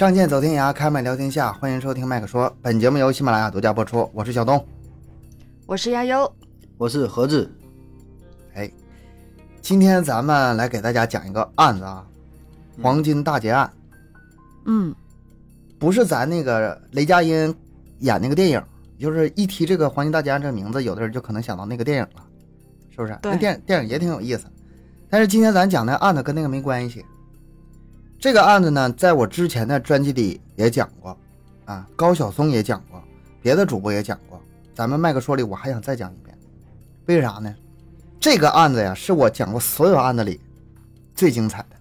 仗剑走天涯，开麦聊天下，欢迎收听麦克说。本节目由喜马拉雅独家播出，我是小东。我是亚优，我是何志。哎，今天咱们来给大家讲一个案子啊，黄金大劫案。嗯，不是咱那个雷佳音演那个电影，就是一提这个黄金大劫案这个名字，有的人就可能想到那个电影了，是不是？那电电影也挺有意思。但是今天咱讲的案子跟那个没关系。这个案子呢，在我之前的专辑里也讲过，啊，高晓松也讲过，别的主播也讲过。咱们麦克说里，我还想再讲一遍，为啥呢？这个案子呀，是我讲过所有案子里最精彩的，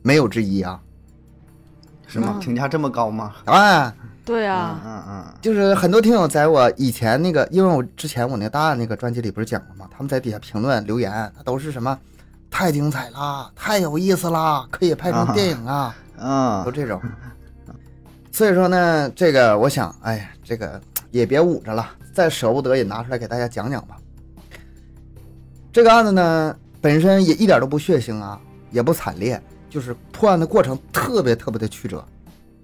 没有之一啊！是吗？嗯评价这么高吗？啊，对嗯啊，嗯嗯，就是很多听友在我以前那个，因为我之前我那个大案那个专辑里不是讲过吗？他们在底下评论留言，他都是什么太精彩啦，太有意思啦，可以拍成电影啊，都嗯，这种。所以说呢，这个我想，哎呀，这个也别捂着了，再舍不得也拿出来给大家讲讲吧。这个案子呢，本身也一点都不血腥啊，也不惨烈，就是破案的过程特别特别的曲折，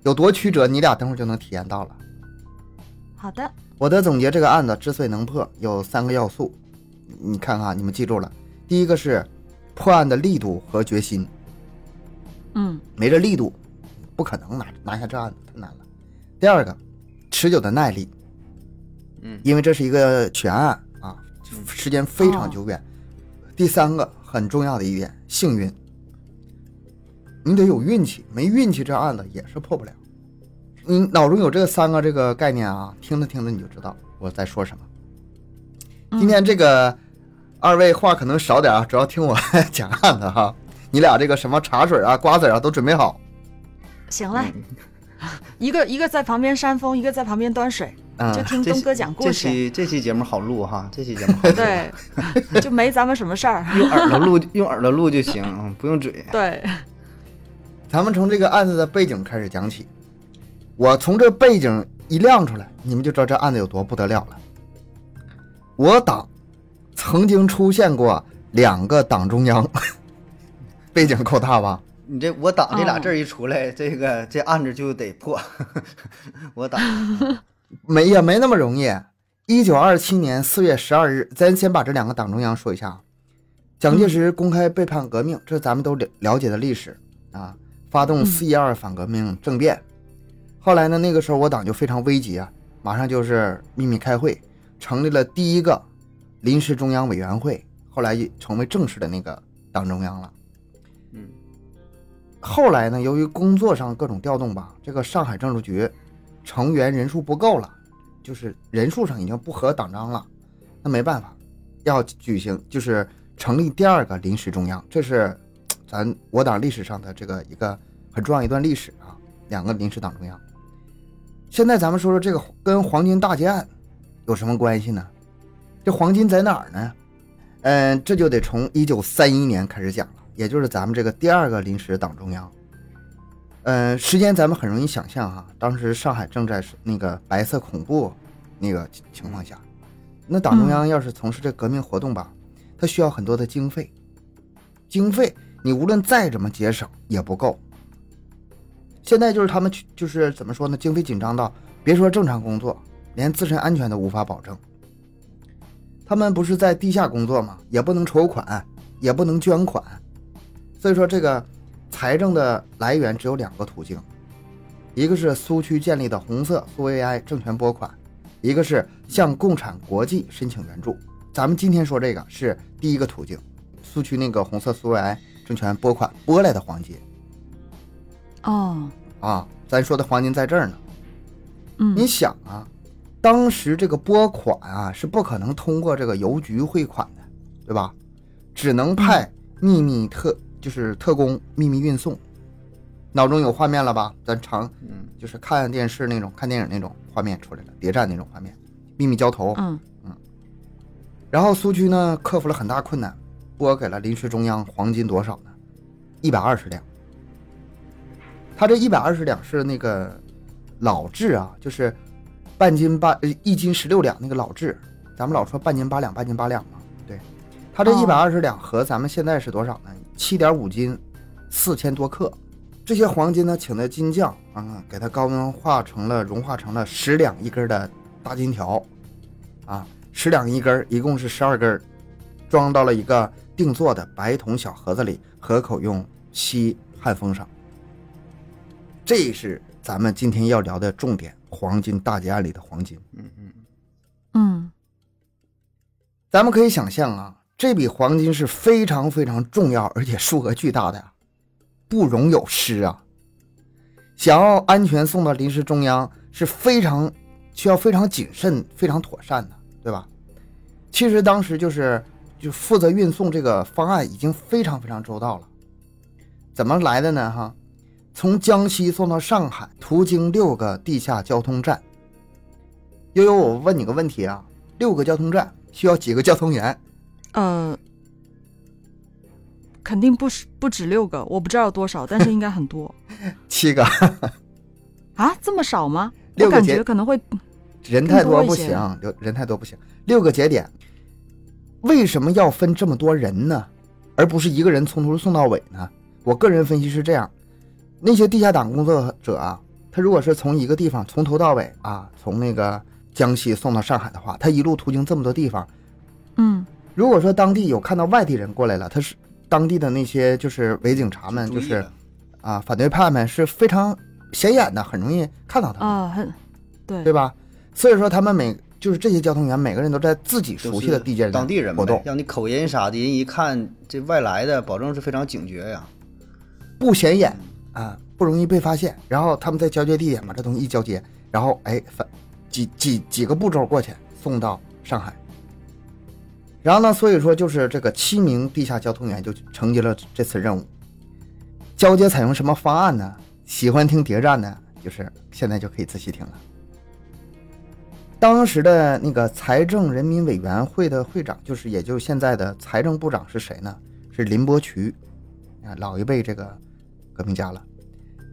有多曲折，你俩等会儿就能体验到了。好的，我的总结，这个案子之所以能破，有三个要素，你看看啊，你们记住了。第一个是破案的力度和决心，嗯没这力度，不可能拿拿下这案子，太难了。第二个，持久的耐力，嗯因为这是一个悬案啊，时间非常久远。第三个很重要的一点，幸运，你得有运气，没运气这案子也是破不了。你脑中有这三个这个概念啊，听着听着你就知道我在说什么。嗯今天这个二位话可能少点啊，主要听我 讲案子哈。你俩这个什么茶水啊、瓜子啊都准备好。行嘞，一个一个在旁边扇风，一个在旁边端水，嗯，就听东哥讲故事这事。期这期节目好录哈，这期节目好录，对，就没咱们什么事儿。用耳朵录，用耳朵录就行，嗯不用嘴。对，咱们从这个案子的背景开始讲起。我从这背景一亮出来，你们就知道这案子有多不得了了。我党曾经出现过两个党中央，背景够大吧？你这我党这俩哦字一出来，这个这案子就得破。我党，没也没那么容易。一九二七年四月十二日，咱先把这两个党中央说一下啊。蒋介石公开背叛革命，这咱们都了了解的历史啊。发动四一二反革命政变，后来呢，那个时候我党就非常危急啊，马上就是秘密开会，成立了第一个临时中央委员会，后来也成为正式的那个党中央了。嗯后来呢，由于工作上各种调动吧，这个上海政治局成员人数不够了，就是人数上已经不合党章了，那没办法，要举行就是成立第二个临时中央，这是咱我党历史上的这个一个很重要一段历史啊，两个临时党中央。现在咱们说说这个跟黄金大劫案有什么关系呢？这黄金在哪儿呢？嗯，这就得从一九三一年开始讲了。也就是咱们这个第二个临时党中央。嗯，时间咱们很容易想象哈，当时上海正在那个白色恐怖那个情况下，那党中央要是从事这革命活动吧，它需要很多的经费，经费你无论再怎么节省也不够。现在就是他们去就是怎么说呢？经费紧张到别说正常工作，连自身安全都无法保证。他们不是在地下工作吗？也不能筹款，也不能捐款。所以说，这个财政的来源只有两个途径，一个是苏区建立的红色苏维埃政权拨款，一个是向共产国际申请援助。咱们今天说这个是第一个途径，苏区那个红色苏维埃政权拨款拨来的黄金哦，啊，咱说的黄金在这儿呢。嗯，你想啊，当时这个拨款啊是不可能通过这个邮局汇款的，对吧？只能派秘密特就是特工秘密运送。脑中有画面了吧？咱常嗯就是看电视那种、看电影那种画面出来了，谍战那种画面，秘密交投。嗯然后苏区呢克服了很大困难，拨给了临时中央黄金多少呢？一百二十两。他这一百二十两是那个老制啊，就是半斤八呃一斤十六两那个老制，咱们老说半斤八两，半斤八两嘛。对，他这哦一百二十两和咱们现在是多少呢？七点五斤，四千多克。这些黄金呢，请的金匠啊，给它高温化成了融化成了十两一根的大金条，啊，十两一根，一共是十二根，装到了一个定做的白铜小盒子里，合口用锡焊封上。这是咱们今天要聊的重点——黄金大劫案里的黄金。嗯嗯嗯咱们可以想象啊，这笔黄金是非常非常重要，而且数额巨大的呀，不容有失啊。想要安全送到临时中央，是非常需要非常谨慎、非常妥善的，对吧？其实当时就是就负责运送这个方案已经非常非常周到了。怎么来的呢？哈，从江西送到上海，途经六个地下交通站。悠悠，我问你个问题啊，六个交通站需要几个交通员？呃，肯定不是不止六个，我不知道有多少，但是应该很多 七个，啊，这么少吗？六个节我感觉可能会人太多不行，人人太多不行。六个节点，为什么要分这么多人呢？而不是一个人从头送到尾呢？我个人分析是这样：那些地下党工作者啊，他如果是从一个地方从头到尾啊，从那个江西送到上海的话，他一路途经这么多地方，嗯如果说当地有看到外地人过来了，他是当地的那些就是伪警察们，就是啊反对派们是非常显眼的，很容易看到他们。啊，很对对吧？所以说他们每就是这些交通员，每个人都在自己熟悉的地界当地人活动，，让你口音啥的，人一看这外来的，保证是非常警觉呀。不显眼啊，不容易被发现。然后他们在交接地点把这东西一交接，然后哎，反几几几个步骤过去送到上海。然后呢，所以说就是这个七名地下交通员就承接了这次任务。交接采用什么方案呢？喜欢听谍战的，就是现在就可以仔细听了。当时的那个财政人民委员会的会长，就是也就是现在的财政部长是谁呢？是林伯渠，啊，老一辈这个革命家了。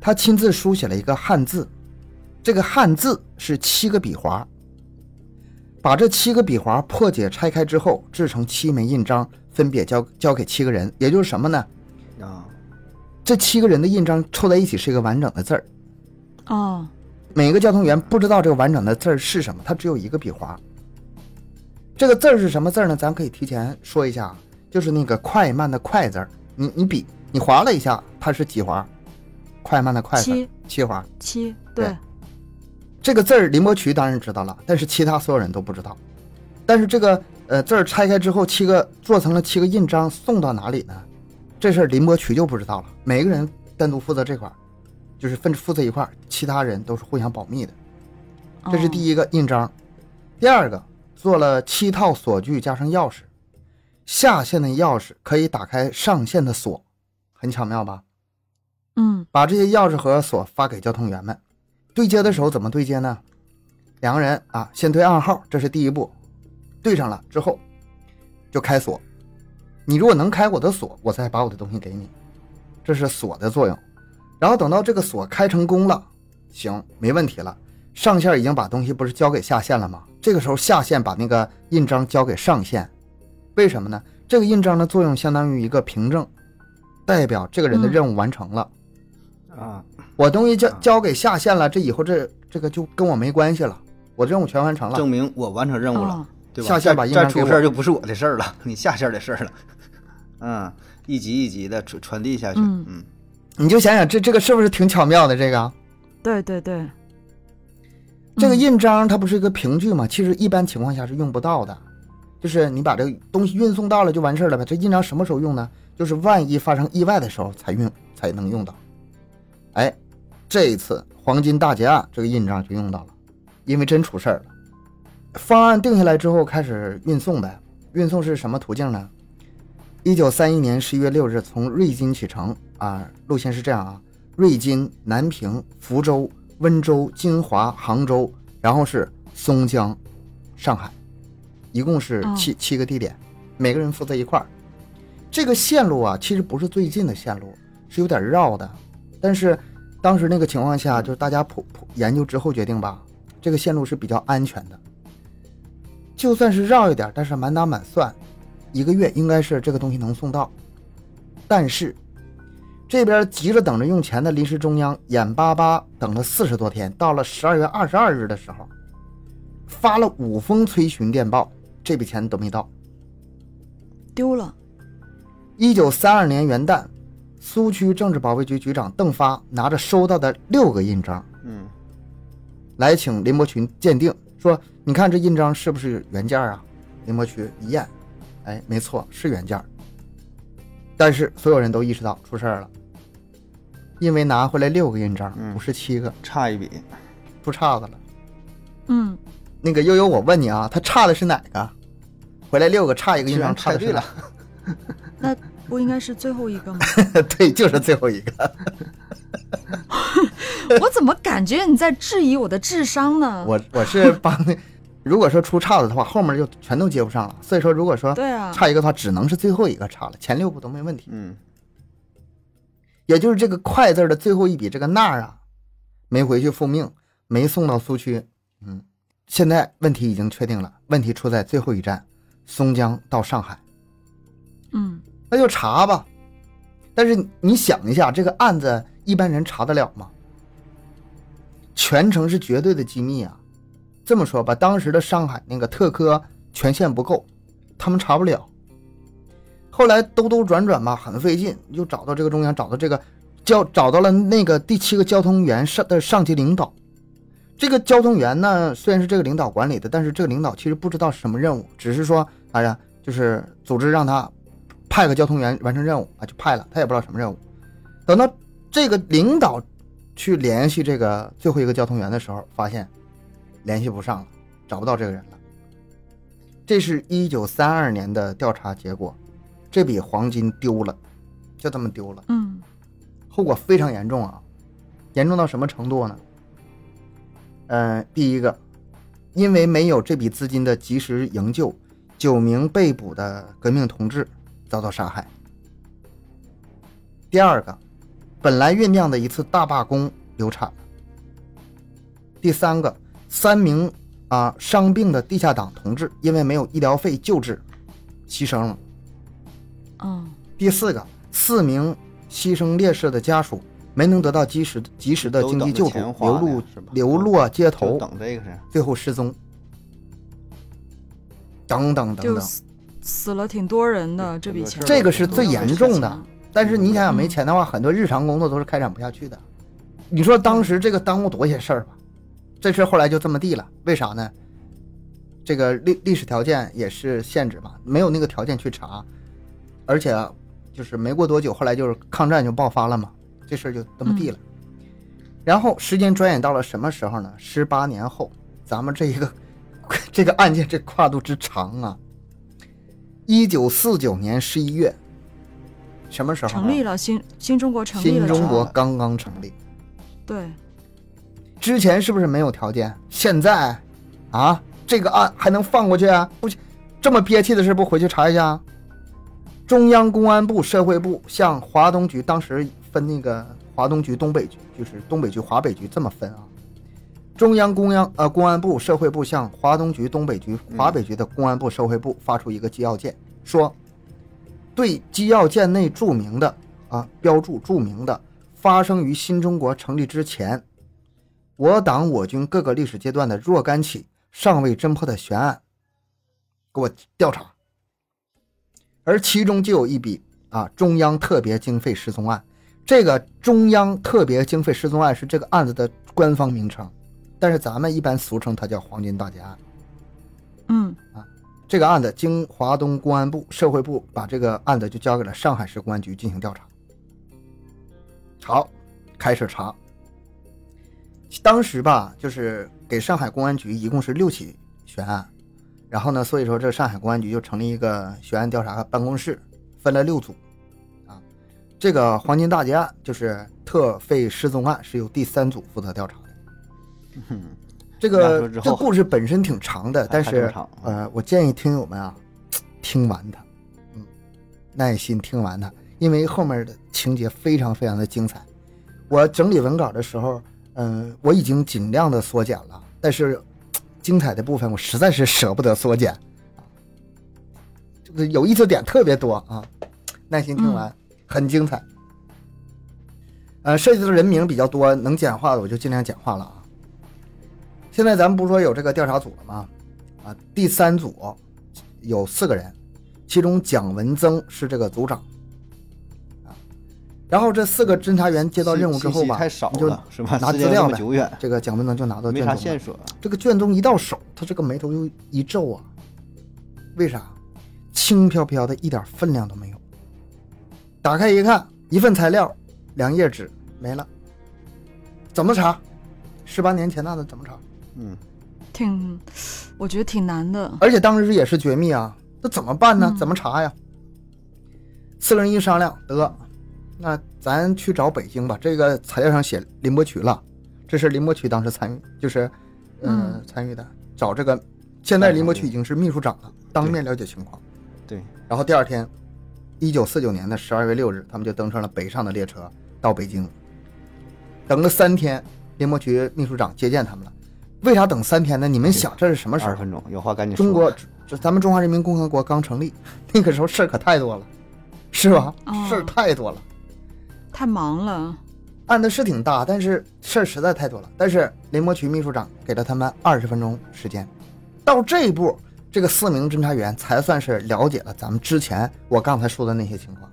他亲自书写了一个汉字，这个汉字是七个笔划，把这七个笔划破解拆开之后，制成七枚印章，分别交交给七个人，也就是什么呢？啊，这七个人的印章凑在一起是一个完整的字儿。哦，每个交通员不知道这个完整的字儿是什么，它只有一个笔划。这个字儿是什么字儿呢？咱可以提前说一下啊，就是那个快慢的快字儿。你你笔你划了一下，它是几划？快慢的快七七划。七对对，这个字儿林伯渠当然知道了，但是其他所有人都不知道。但是这个呃字儿拆开之后，七个做成了七个印章，送到哪里呢？这事儿林伯渠就不知道了。每个人单独负责这块儿，就是分负责一块儿，其他人都是互相保密的。这是第一，一个印章。第二个做了七套锁具加上钥匙，下线的钥匙可以打开上线的锁，很巧妙吧？嗯把这些钥匙和锁发给交通员们。对接的时候怎么对接呢？两个人啊，先对暗号，这是第一步。对上了之后，就开锁。你如果能开我的锁，我再把我的东西给你，这是锁的作用。然后等到这个锁开成功了，行，没问题了。上线已经把东西不是交给下线了吗？这个时候下线把那个印章交给上线，为什么呢？这个印章的作用相当于一个凭证，代表这个人的嗯任务完成了。啊，我东西交交给下线了，这以后这这个就跟我没关系了，我任务全完成了。证明我完成任务了，哦对吧？下线把印再出事就不是我的事儿了，你下线的事儿了。嗯，一级一级的传传递下去。嗯嗯，你就想想这这个是不是挺巧妙的？这个对对对，这个嗯印章它不是一个凭据吗？其实一般情况下是用不到的，就是你把这个东西运送到了就完事了呗。这印章什么时候用呢？就是万一发生意外的时候才用才能用到。哎，这一次黄金大劫案这个印章就用到了，因为真出事了。方案定下来之后开始运送呗，运送是什么途径呢？一九三一年十一月六日从瑞金启程啊，路线是这样啊：瑞金、南平、福州、温州、金华、杭州，然后是松江、上海，一共是哦七、七个地点，每个人负责一块儿。这个线路啊，其实不是最近的线路，是有点绕的。但是当时那个情况下，就是大家普普研究之后决定吧，这个线路是比较安全的。就算是绕一点，但是满打满算，一个月应该是这个东西能送到。但是这边急着等着用钱的临时中央，眼巴巴等了四十多天，到了十二月二十二日的时候，发了五封催询电报，这笔钱都没到。丢了。一九三二年元旦，苏区政治保卫局局长邓发拿着收到的六个印章嗯来请林伯群鉴定，说：“你看这印章是不是原件啊？”林伯群一验，哎，没错，是原件。但是所有人都意识到出事儿了，因为拿回来六个印章，嗯不是七个，差一笔，出岔子了。嗯，那个悠悠，我问你啊，他差的是哪个？回来六个，差一个印居然章，差对了。那不应该是最后一个吗？对，就是最后一个。我怎么感觉你在质疑我的智商呢？我我是帮那，如果说出岔子的话，后面就全都接不上了。所以说，如果说对啊，差一个的话，只能是最后一个差了，前六步都没问题。嗯也就是这个“快”字的最后一笔，这个“那”啊，没回去复命，没送到苏区。嗯，现在问题已经确定了，问题出在最后一站，松江到上海，嗯，那就查吧。但是你想一下，这个案子一般人查得了吗？全程是绝对的机密啊。这么说吧，当时的上海那个特科权限不够，他们查不了。后来兜兜转转吧，很费劲，又找到这个中央，找到这个交，找到了那个第七个交通员上的上级领导。这个交通员呢，虽然是这个领导管理的，但是这个领导其实不知道是什么任务，只是说，哎呀，就是组织让他派个交通员完成任务啊，就派了，他也不知道什么任务。等到这个领导去联系这个最后一个交通员的时候，发现联系不上了，找不到这个人了。这是一九三二年的调查结果，这笔黄金丢了，就这么丢了，嗯，后果非常严重啊！严重到什么程度呢？嗯、第一个，因为没有这笔资金的及时营救，九名被捕的革命同志遭到杀害。第二个，本来酝酿的一次大罢工流产了。第三个，三名啊伤病的地下党同志因为没有医疗费救治，牺牲了。嗯，第四个，四名牺牲烈士的家属没能得到及时及时的经济救助流落流落街头，等这个是，最后失踪。等等等等，死死了挺多人的这笔钱，这个是最严重的嗯。但是你想想，没钱的话，很多日常工作都是开展不下去的。你说当时这个耽误多些事儿吧？这事儿后来就这么地了，为啥呢？这个历历史条件也是限制嘛，没有那个条件去查，而且啊就是没过多久，后来就是抗战就爆发了嘛，这事儿就这么地了。然后时间转眼到了什么时候呢？十八年后，咱们这一个 这个案件这跨度之长啊！一九四九年十一月，什么时候呢？成立了新新中国成立了，新中国刚刚成立，对，之前是不是没有条件？现在，啊，这个案还能放过去啊？不，这么憋气的事，不回去查一下？中央公安部、社会部向华东局，当时分那个华东局、东北局，就是东北局、华北局这么分啊。中央公安呃公安部、社会部向华东局、东北局、华北局的公安部、社会部发出一个机要件，说，对机要件内注明的啊标注注明的发生于新中国成立之前，我党我军各个历史阶段的若干起尚未侦破的悬案，给我调查。而其中就有一笔啊中央特别经费失踪案，这个中央特别经费失踪案是这个案子的官方名称，但是咱们一般俗称它叫黄金大劫案。嗯啊这个案子经华东公安部、社会部把这个案子就交给了上海市公安局进行调查。好，开始查。当时吧，就是给上海公安局一共是六起悬案，然后呢，所以说这上海公安局就成立一个悬案调查办公室，分了六组。啊，这个黄金大劫案就是特费失踪案，是由第三组负责调查的。嗯这个这故事本身挺长的，但是呃，我建议听友们啊，听完它，嗯，耐心听完它，因为后面的情节非常非常的精彩。我整理文稿的时候，嗯、我已经尽量的缩减了，但是精彩的部分我实在是舍不得缩减啊，这个有意思点特别多啊，耐心听完，很精彩。呃，涉及的人名比较多，能简化的我就尽量简化了啊。现在咱们不是说有这个调查组了吗？啊，第三组有四个人，其中蒋文增是这个组长啊。然后这四个侦查员接到任务之后吧，太少你就？拿资料呗这个蒋文增就拿到没卷宗。这个卷宗一到手，他这个眉头就一皱啊，为啥？轻飘飘的，一点分量都没有。打开一看，一份材料，两页纸没了，怎么查？十八年前那的怎么查？嗯，挺，我觉得挺难的。而且当时也是绝密啊，那怎么办呢？嗯怎么查呀？四个人一商量，得，那咱去找北京吧。这个材料上写林伯渠了，这是林伯渠当时参与，就是，呃，嗯参与的。找这个，现在林伯渠已经是秘书长了，当面了解情况。对，然后第二天，一九四九年的十二月六日，他们就登上了北上的列车到北京。等了三天，林伯渠秘书长接见他们了。为啥等三天呢？你们想这是什么时候？二十分钟，有话赶紧说。中国这咱们中华人民共和国刚成立，那个时候事儿可太多了，是吧？哦事儿太多了，太忙了，案子是挺大，但是事儿实在太多了。但是林伯渠秘书长给了他们二十分钟时间，到这一步，这个四名侦查员才算是了解了咱们之前我刚才说的那些情况。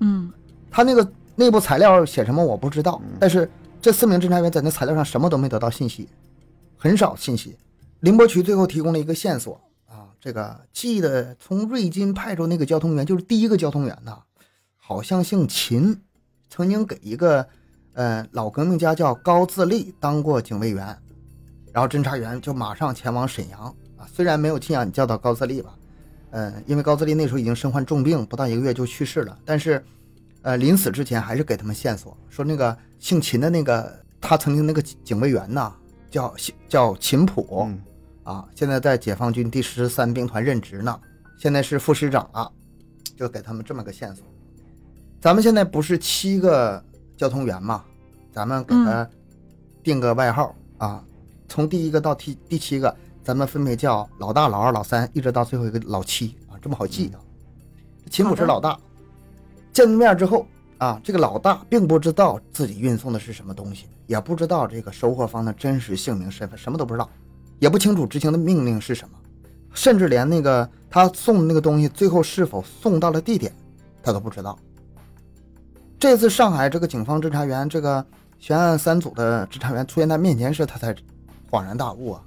嗯他那个内部材料写什么我不知道，但是这四名侦查员在那材料上什么都没得到信息，很少信息。林伯渠最后提供了一个线索啊，这个记得从瑞金派出那个交通员，就是第一个交通员呐，好像姓秦，曾经给一个呃老革命家叫高自立当过警卫员，然后侦查员就马上前往沈阳啊，虽然没有亲眼叫到高自立吧，呃，因为高自立那时候已经身患重病，不到一个月就去世了，但是。呃，临死之前还是给他们线索，说那个姓秦的那个，他曾经那个警卫员呐，叫叫秦普、嗯，啊，现在在解放军第十三兵团任职呢，现在是副师长了，就给他们这么个线索。咱们现在不是七个交通员嘛，咱们给他定个外号、啊，从第一个到第第七个，咱们分别叫老大、老二、老三，一直到最后一个老七啊，这么好记啊。秦普是老大。见面之后啊，这个老大并不知道自己运送的是什么东西，也不知道这个收货方的真实姓名、身份，什么都不知道，也不清楚执行的命令是什么，甚至连那个他送的那个东西最后是否送到了地点，他都不知道。这次上海这个警方侦查员，这个悬案三组的侦查员出现在面前时，他才恍然大悟啊，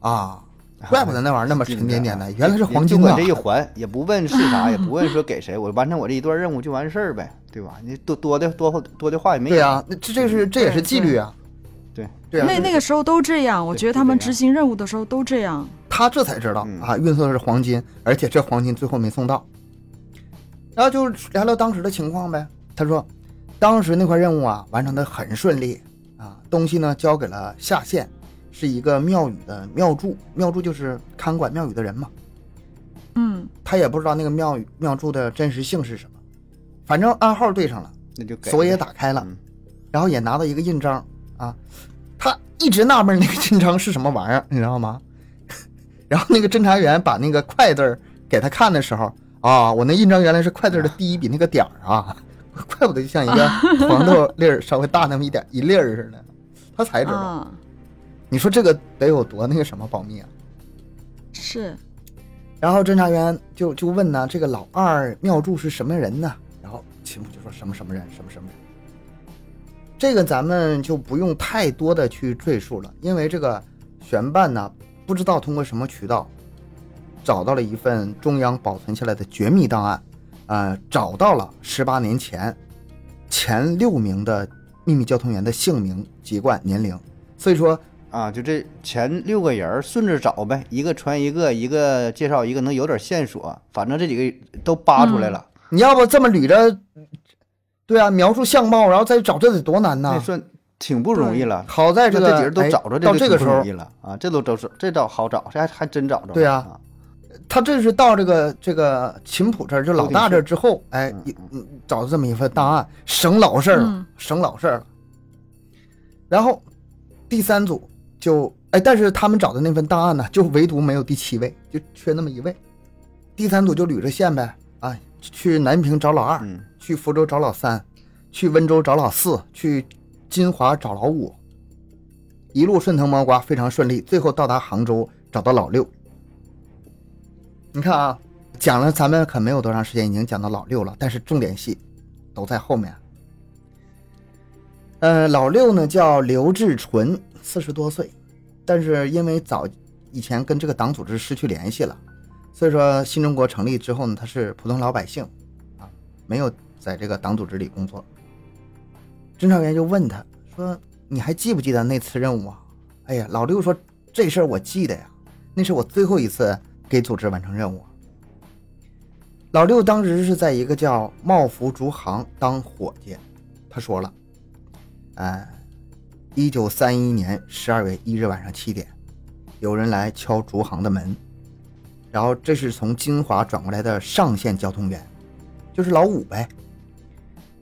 啊，怪不得那玩意儿那么沉甸甸的，原来是黄金啊就管这！一环，也不问是啥，也不问说给谁，我完成我这一段任务就完事儿呗，对吧？你多多的多多的话也没有。对呀、那这这是这也是纪律啊。对对啊，那那个时候都这样，我觉得他们执行任务的时候都这样。他这才知道嗯啊，运送的是黄金，而且这黄金最后没送到。然后就聊聊当时的情况呗。他说，当时那块任务啊完成的很顺利啊，东西呢交给了下线，是一个庙宇的庙祝，庙祝就是看管庙宇的人嘛。嗯他也不知道那个庙宇庙祝的真实姓是什么，反正暗号对上了，那就给锁也打开了，嗯然后也拿到一个印章啊，他一直纳闷那个印章是什么玩意儿，你知道吗？然后那个侦查员把那个“快”字儿给他看的时候啊，我那印章原来是“快”字儿的第一笔那个点儿啊，怪不得就像一个 黄豆粒儿稍微大那么一点一粒儿似的，他才知道。啊，你说这个得有多那个什么保密啊？是然后侦查员就就问呢，这个老二妙祝是什么人呢？然后秦普就说什么什么人，什么什么人。这个咱们就不用太多的去赘述了，因为这个悬办呢，不知道通过什么渠道找到了一份中央保存下来的绝密档案，呃，找到了十八年前前六名的秘密交通员的姓名、籍贯、年龄，所以说啊，就这前六个人顺着找呗，一个传一个，一个介绍一个，能有点线索。反正这几个都扒出来了，你要不这么捋着，对啊，描述相貌，然后再找，这得多难呐！那算挺不容易了。好在这个那这几人都哎找着，到这个时候啊，这都都是这倒好找，这还还真找着了。对啊啊，他这是到这个这个琴谱这儿，就老大这儿之后，哎找到这么一份档案，省老事儿了，嗯省老事儿了。然后第三组就哎，但是他们找的那份档案呢，就唯独没有第七位，就缺那么一位。第三组就捋着线呗，啊，去南平找老二，嗯，去福州找老三，去温州找老四，去金华找老五，一路顺藤摸瓜，非常顺利，最后到达杭州，找到老六。你看啊，讲了咱们可没有多长时间，已经讲到老六了，但是重点戏都在后面。呃，老六呢叫刘志纯，四十多岁，但是因为早以前跟这个党组织失去联系了，所以说新中国成立之后呢，他是普通老百姓，啊，没有在这个党组织里工作。侦查员就问他说：“你还记不记得那次任务啊？”哎呀，老六说：“这事儿我记得呀，那是我最后一次给组织完成任务。”老六当时是在一个叫茂福竹行当伙计，他说了。哎，一九三一年十二月一日晚上七点，有人来敲竹行的门，然后这是从金华转过来的上线交通员，就是老五呗。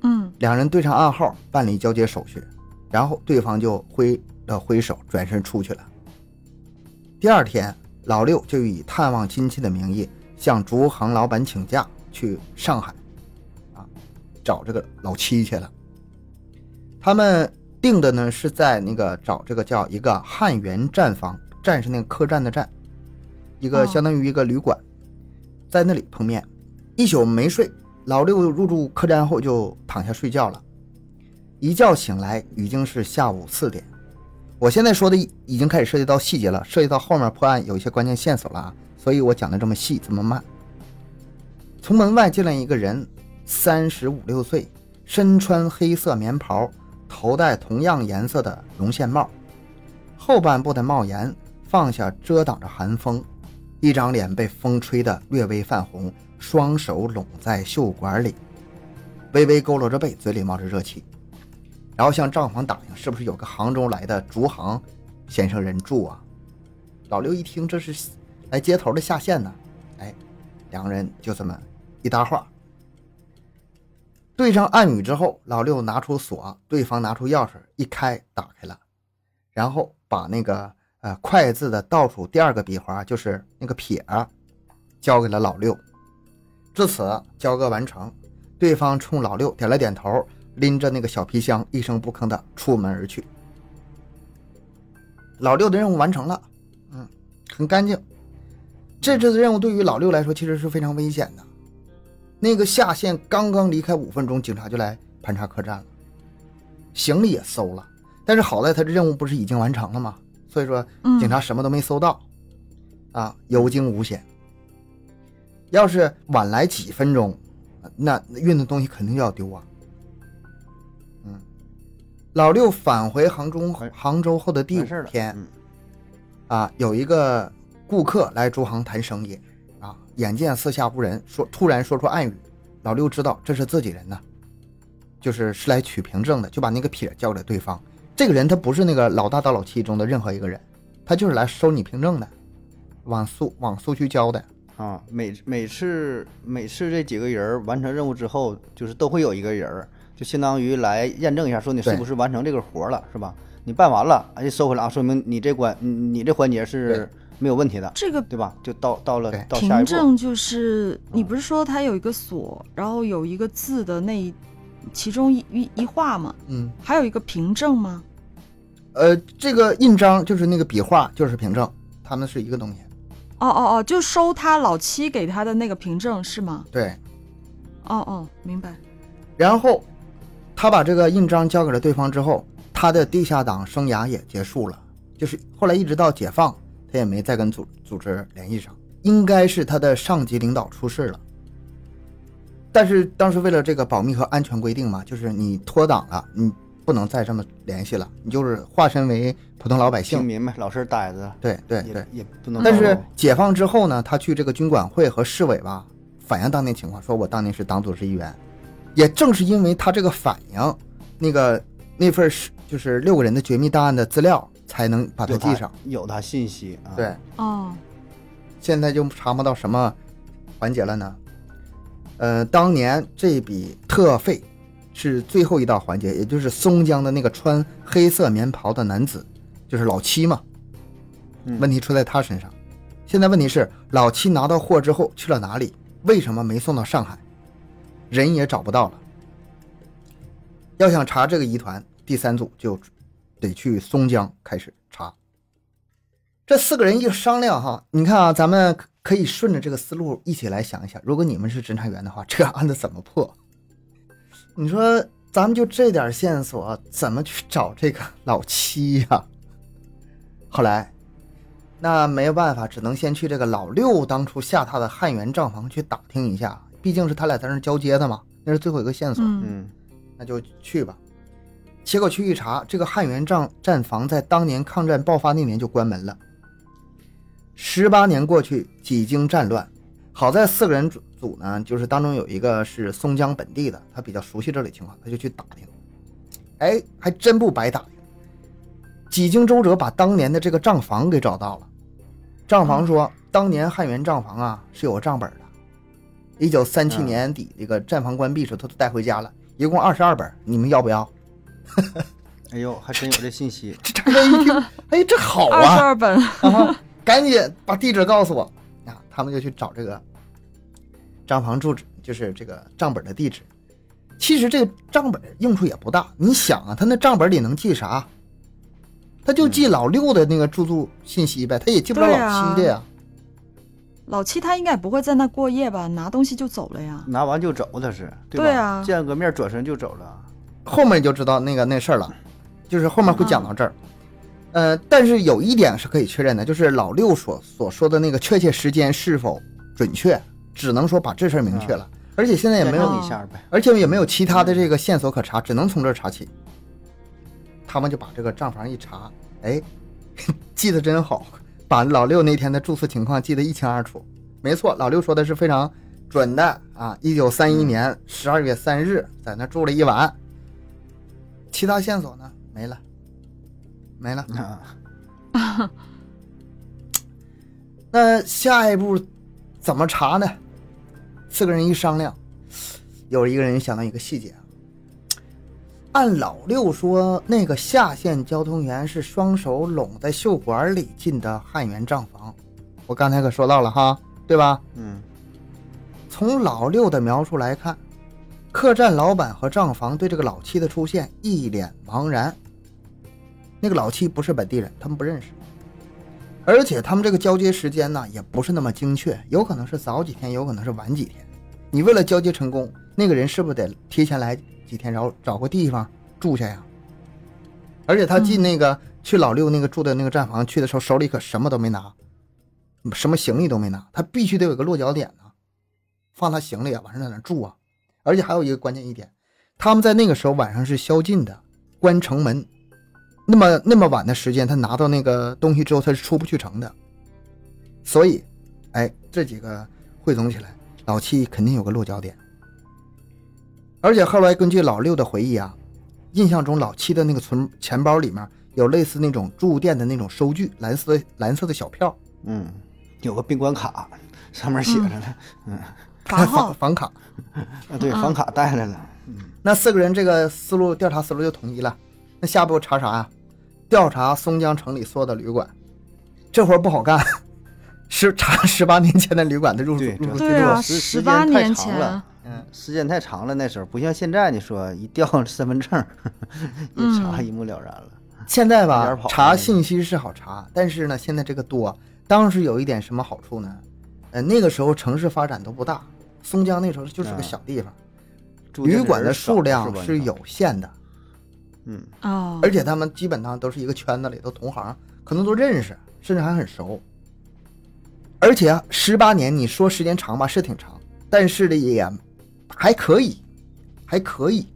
嗯，两人对上暗号，办理交接手续，然后对方就挥了挥手，转身出去了。第二天，老六就以探望亲戚的名义，向竹行老板请假去上海，啊，找这个老七去了。他们定的呢是在那个找这个叫一个汉源站房，站是那个客栈的站，一个相当于一个旅馆，在那里碰面。一宿没睡，老六入住客栈后就躺下睡觉了，一觉醒来已经是下午四点。我现在说的已经开始涉及到细节了，涉及到后面破案有一些关键线索了啊，所以我讲的这么细这么慢。从门外进来一个人，三十五六岁，身穿黑色棉袍。头戴同样颜色的绒线帽，后半部的帽檐放下遮挡着寒风，一张脸被风吹得略微泛红，双手拢在袖管里，微微佝偻着背，嘴里冒着热气，然后向账房打听是不是有个杭州来的竹行先生人住啊？老刘一听这是来接头的下线呢，哎，两个人就这么一搭话。对上暗语之后，老六拿出锁，对方拿出钥匙，一开打开了，然后把那个呃“快”字的倒数第二个笔划，就是那个撇，交给了老六。至此交割完成，对方冲老六点了点头，拎着那个小皮箱，一声不吭的出门而去。老六的任务完成了，嗯，很干净。这次的任务对于老六来说，其实是非常危险的。那个下线刚刚离开五分钟，警察就来盘查客栈了，行李也搜了，但是好在他的任务不是已经完成了吗？所以说警察什么都没搜到，啊，有惊无险。要是晚来几分钟，那运的东西肯定就要丢啊。嗯，老六返回杭州杭州后的第五天，啊，有一个顾客来朱行谈生意。啊眼见四下无人，说突然说出暗语，老六知道这是自己人呢，就是是来取凭证的，就把那个撇交给对方。这个人他不是那个老大到老七中的任何一个人，他就是来收你凭证的，往苏往苏区交的啊。每每次每次这几个人完成任务之后，就是都会有一个人，就相当于来验证一下，说你是不是完成这个活了，是吧？你办完了，哎，收回来啊，说明你这关你你这环节是。没有问题的，这个对吧？就到到了到凭证，就是你不是说它有一个锁，然后有一个字的那其中一一一画吗？嗯，还有一个凭证吗？呃，这个印章就是那个笔画，就是凭证，他们是一个东西。哦哦哦，就收他老七给他的那个凭证是吗？对。哦哦，明白。然后他把这个印章交给了对方之后，他的地下党生涯也结束了，就是后来一直到解放。他也没再跟组组织联系上，应该是他的上级领导出事了。但是当时为了这个保密和安全规定嘛，就是你脱党了，你不能再这么联系了，你就是化身为普通老百姓，平民呗，老实呆子。对对对，也不能。但是解放之后呢，他去这个军管会和市委吧反映当年情况，说我当年是党组织一员。也正是因为他这个反应，那个那份是就是六个人的绝密档案的资料。才能把他记上，有他信息啊。对，哦，现在就查不到什么环节了呢？呃，当年这笔特费是最后一道环节，也就是松江的那个穿黑色棉袍的男子，就是老七嘛。问题出在他身上。现在问题是，老七拿到货之后去了哪里？为什么没送到上海？人也找不到了。要想查这个疑团，第三组就得去松江开始查。这四个人一商量哈，你看啊，咱们可以顺着这个思路一起来想一想，如果你们是侦查员的话，这个案子怎么破？你说咱们就这点线索，怎么去找这个老七呀？后来，那没有办法，只能先去这个老六当初下榻的汉源账房去打听一下，毕竟是他俩在那交接的嘛，那是最后一个线索。嗯嗯那就去吧。结果去一查，这个汉源账站房在当年抗战爆发那年就关门了。十八年过去，几经战乱，好在四个人组组呢，就是当中有一个是松江本地的，他比较熟悉这里情况，他就去打听。哎，还真不白打听。几经周折，把当年的这个账房给找到了。账房说，当年汉源账房啊是有账本的，一九三七嗯年底这个战房关闭时，他都带回家了，一共二十二本，你们要不要？哎呦，还真有这信息。这张哥一听，哎，这好啊二十啊！二本，啊，赶紧把地址告诉我。啊，他们就去找这个账房住址，就是这个账本的地址。其实这个账本用处也不大，你想啊，他那账本里能记啥？他就记老六的那个住宿信息呗，他也记不了老七的呀。老七他应该不会在那过夜吧？拿东西就走了呀。拿完就走，他是对吧？对啊见个面转身就走了。后面就知道那个那事儿了，就是后面会讲到这儿。呃，但是有一点是可以确认的，就是老六所所说的那个确切时间是否准确，只能说把这事儿明确了，而且现在也没有一下呗。而且也没有其他的这个线索可查，只能从这儿查起。他们就把这个账房一查，哎，记得真好，把老六那天的住宿情况记得一清二楚。没错，老六说的是非常准的啊！一九三一年十二月三日在那住了一晚，其他线索呢没了，没了。啊，那下一步怎么查呢？四个人一商量，有一个人想到一个细节啊。按老六说，那个下线交通员是双手拢在袖管里进的汉源账房，我刚才可说到了哈，对吧？嗯从老六的描述来看，客栈老板和账房对这个老七的出现一脸茫然。那个老七不是本地人，他们不认识，而且他们这个交接时间呢也不是那么精确，有可能是早几天，有可能是晚几天。你为了交接成功，那个人是不是得提前来几天，然后找个地方住下呀？而且他进那个、去老六那个住的那个站房去的时候，手里可什么都没拿，什么行李都没拿，他必须得有个落脚点呢。放他行李啊，晚上在那住啊。而且还有一个关键一点，他们在那个时候晚上是宵禁的，关城门。那么那么晚的时间，他拿到那个东西之后，他是出不去城的。所以，哎，这几个汇总起来，老七肯定有个落脚点。而且后来根据老六的回忆啊，印象中老七的那个存钱包里面有类似那种住店的那种收据，蓝色的蓝色的小票，嗯，有个宾馆卡，上面写着呢。嗯房号 房卡。啊，对，房卡带来了。那四个人这个思路调查思路就统一了。那下一步查啥呀？调查松江城里所有的旅馆。这活儿不好干，是查十八年前的旅馆的入住记录。对啊，时十八时间太年长了前，嗯，时间太长了，那时候不像现在，你说一调 身份证，一查嗯一目了然了。现在吧查信息是好查，但是呢，现在这个多。当时有一点什么好处呢？呃，那个时候城市发展都不大，松江那时候就是个啊小地方，旅馆的数量是有限的，嗯，哦，而且他们基本上都是一个圈子里，都同行，可能都认识，甚至还很熟。而且十八年，你说时间长吧，是挺长，但是呢也还可以，还可以。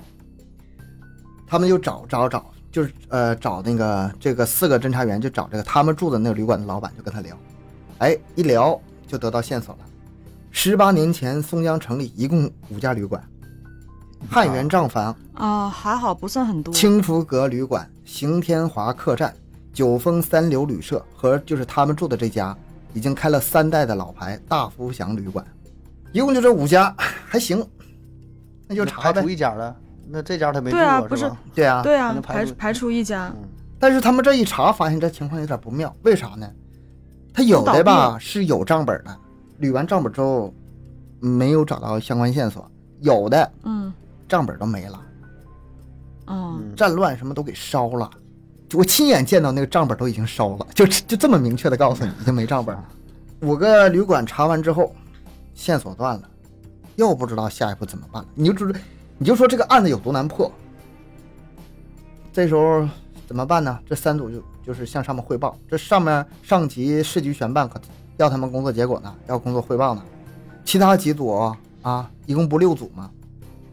他们就找找找，就是呃找那个这个四个侦查员，就找这个他们住的那个旅馆的老板，就跟他聊，哎，一聊就得到线索了。十八年前，松江城里一共五家旅馆，汉源账房、啊，还好不算很多。清福阁旅馆、行天华客栈、九峰三流旅社和就是他们住的这家，已经开了三代的老牌大福祥旅馆，一共就这五家，还行，那就查呗。排除。一家了，那这家他没住过对啊不是吧？对啊，对啊，排除排排除一家，嗯。但是他们这一查，发现这情况有点不妙，为啥呢？他有的吧是有账本的，捋完账本之后没有找到相关线索，有的嗯，账本都没了。嗯，战乱什么都给烧了。就我亲眼见到那个账本都已经烧了，就就这么明确的告诉你，已经没账本了。五个旅馆查完之后，线索断了，又不知道下一步怎么办了。你就知道，你就说这个案子有多难破。这时候怎么办呢？这三组就就是向上面汇报，这上面上级市局选办可要他们工作结果呢，要工作汇报呢。其他几组啊，一共不六组吗？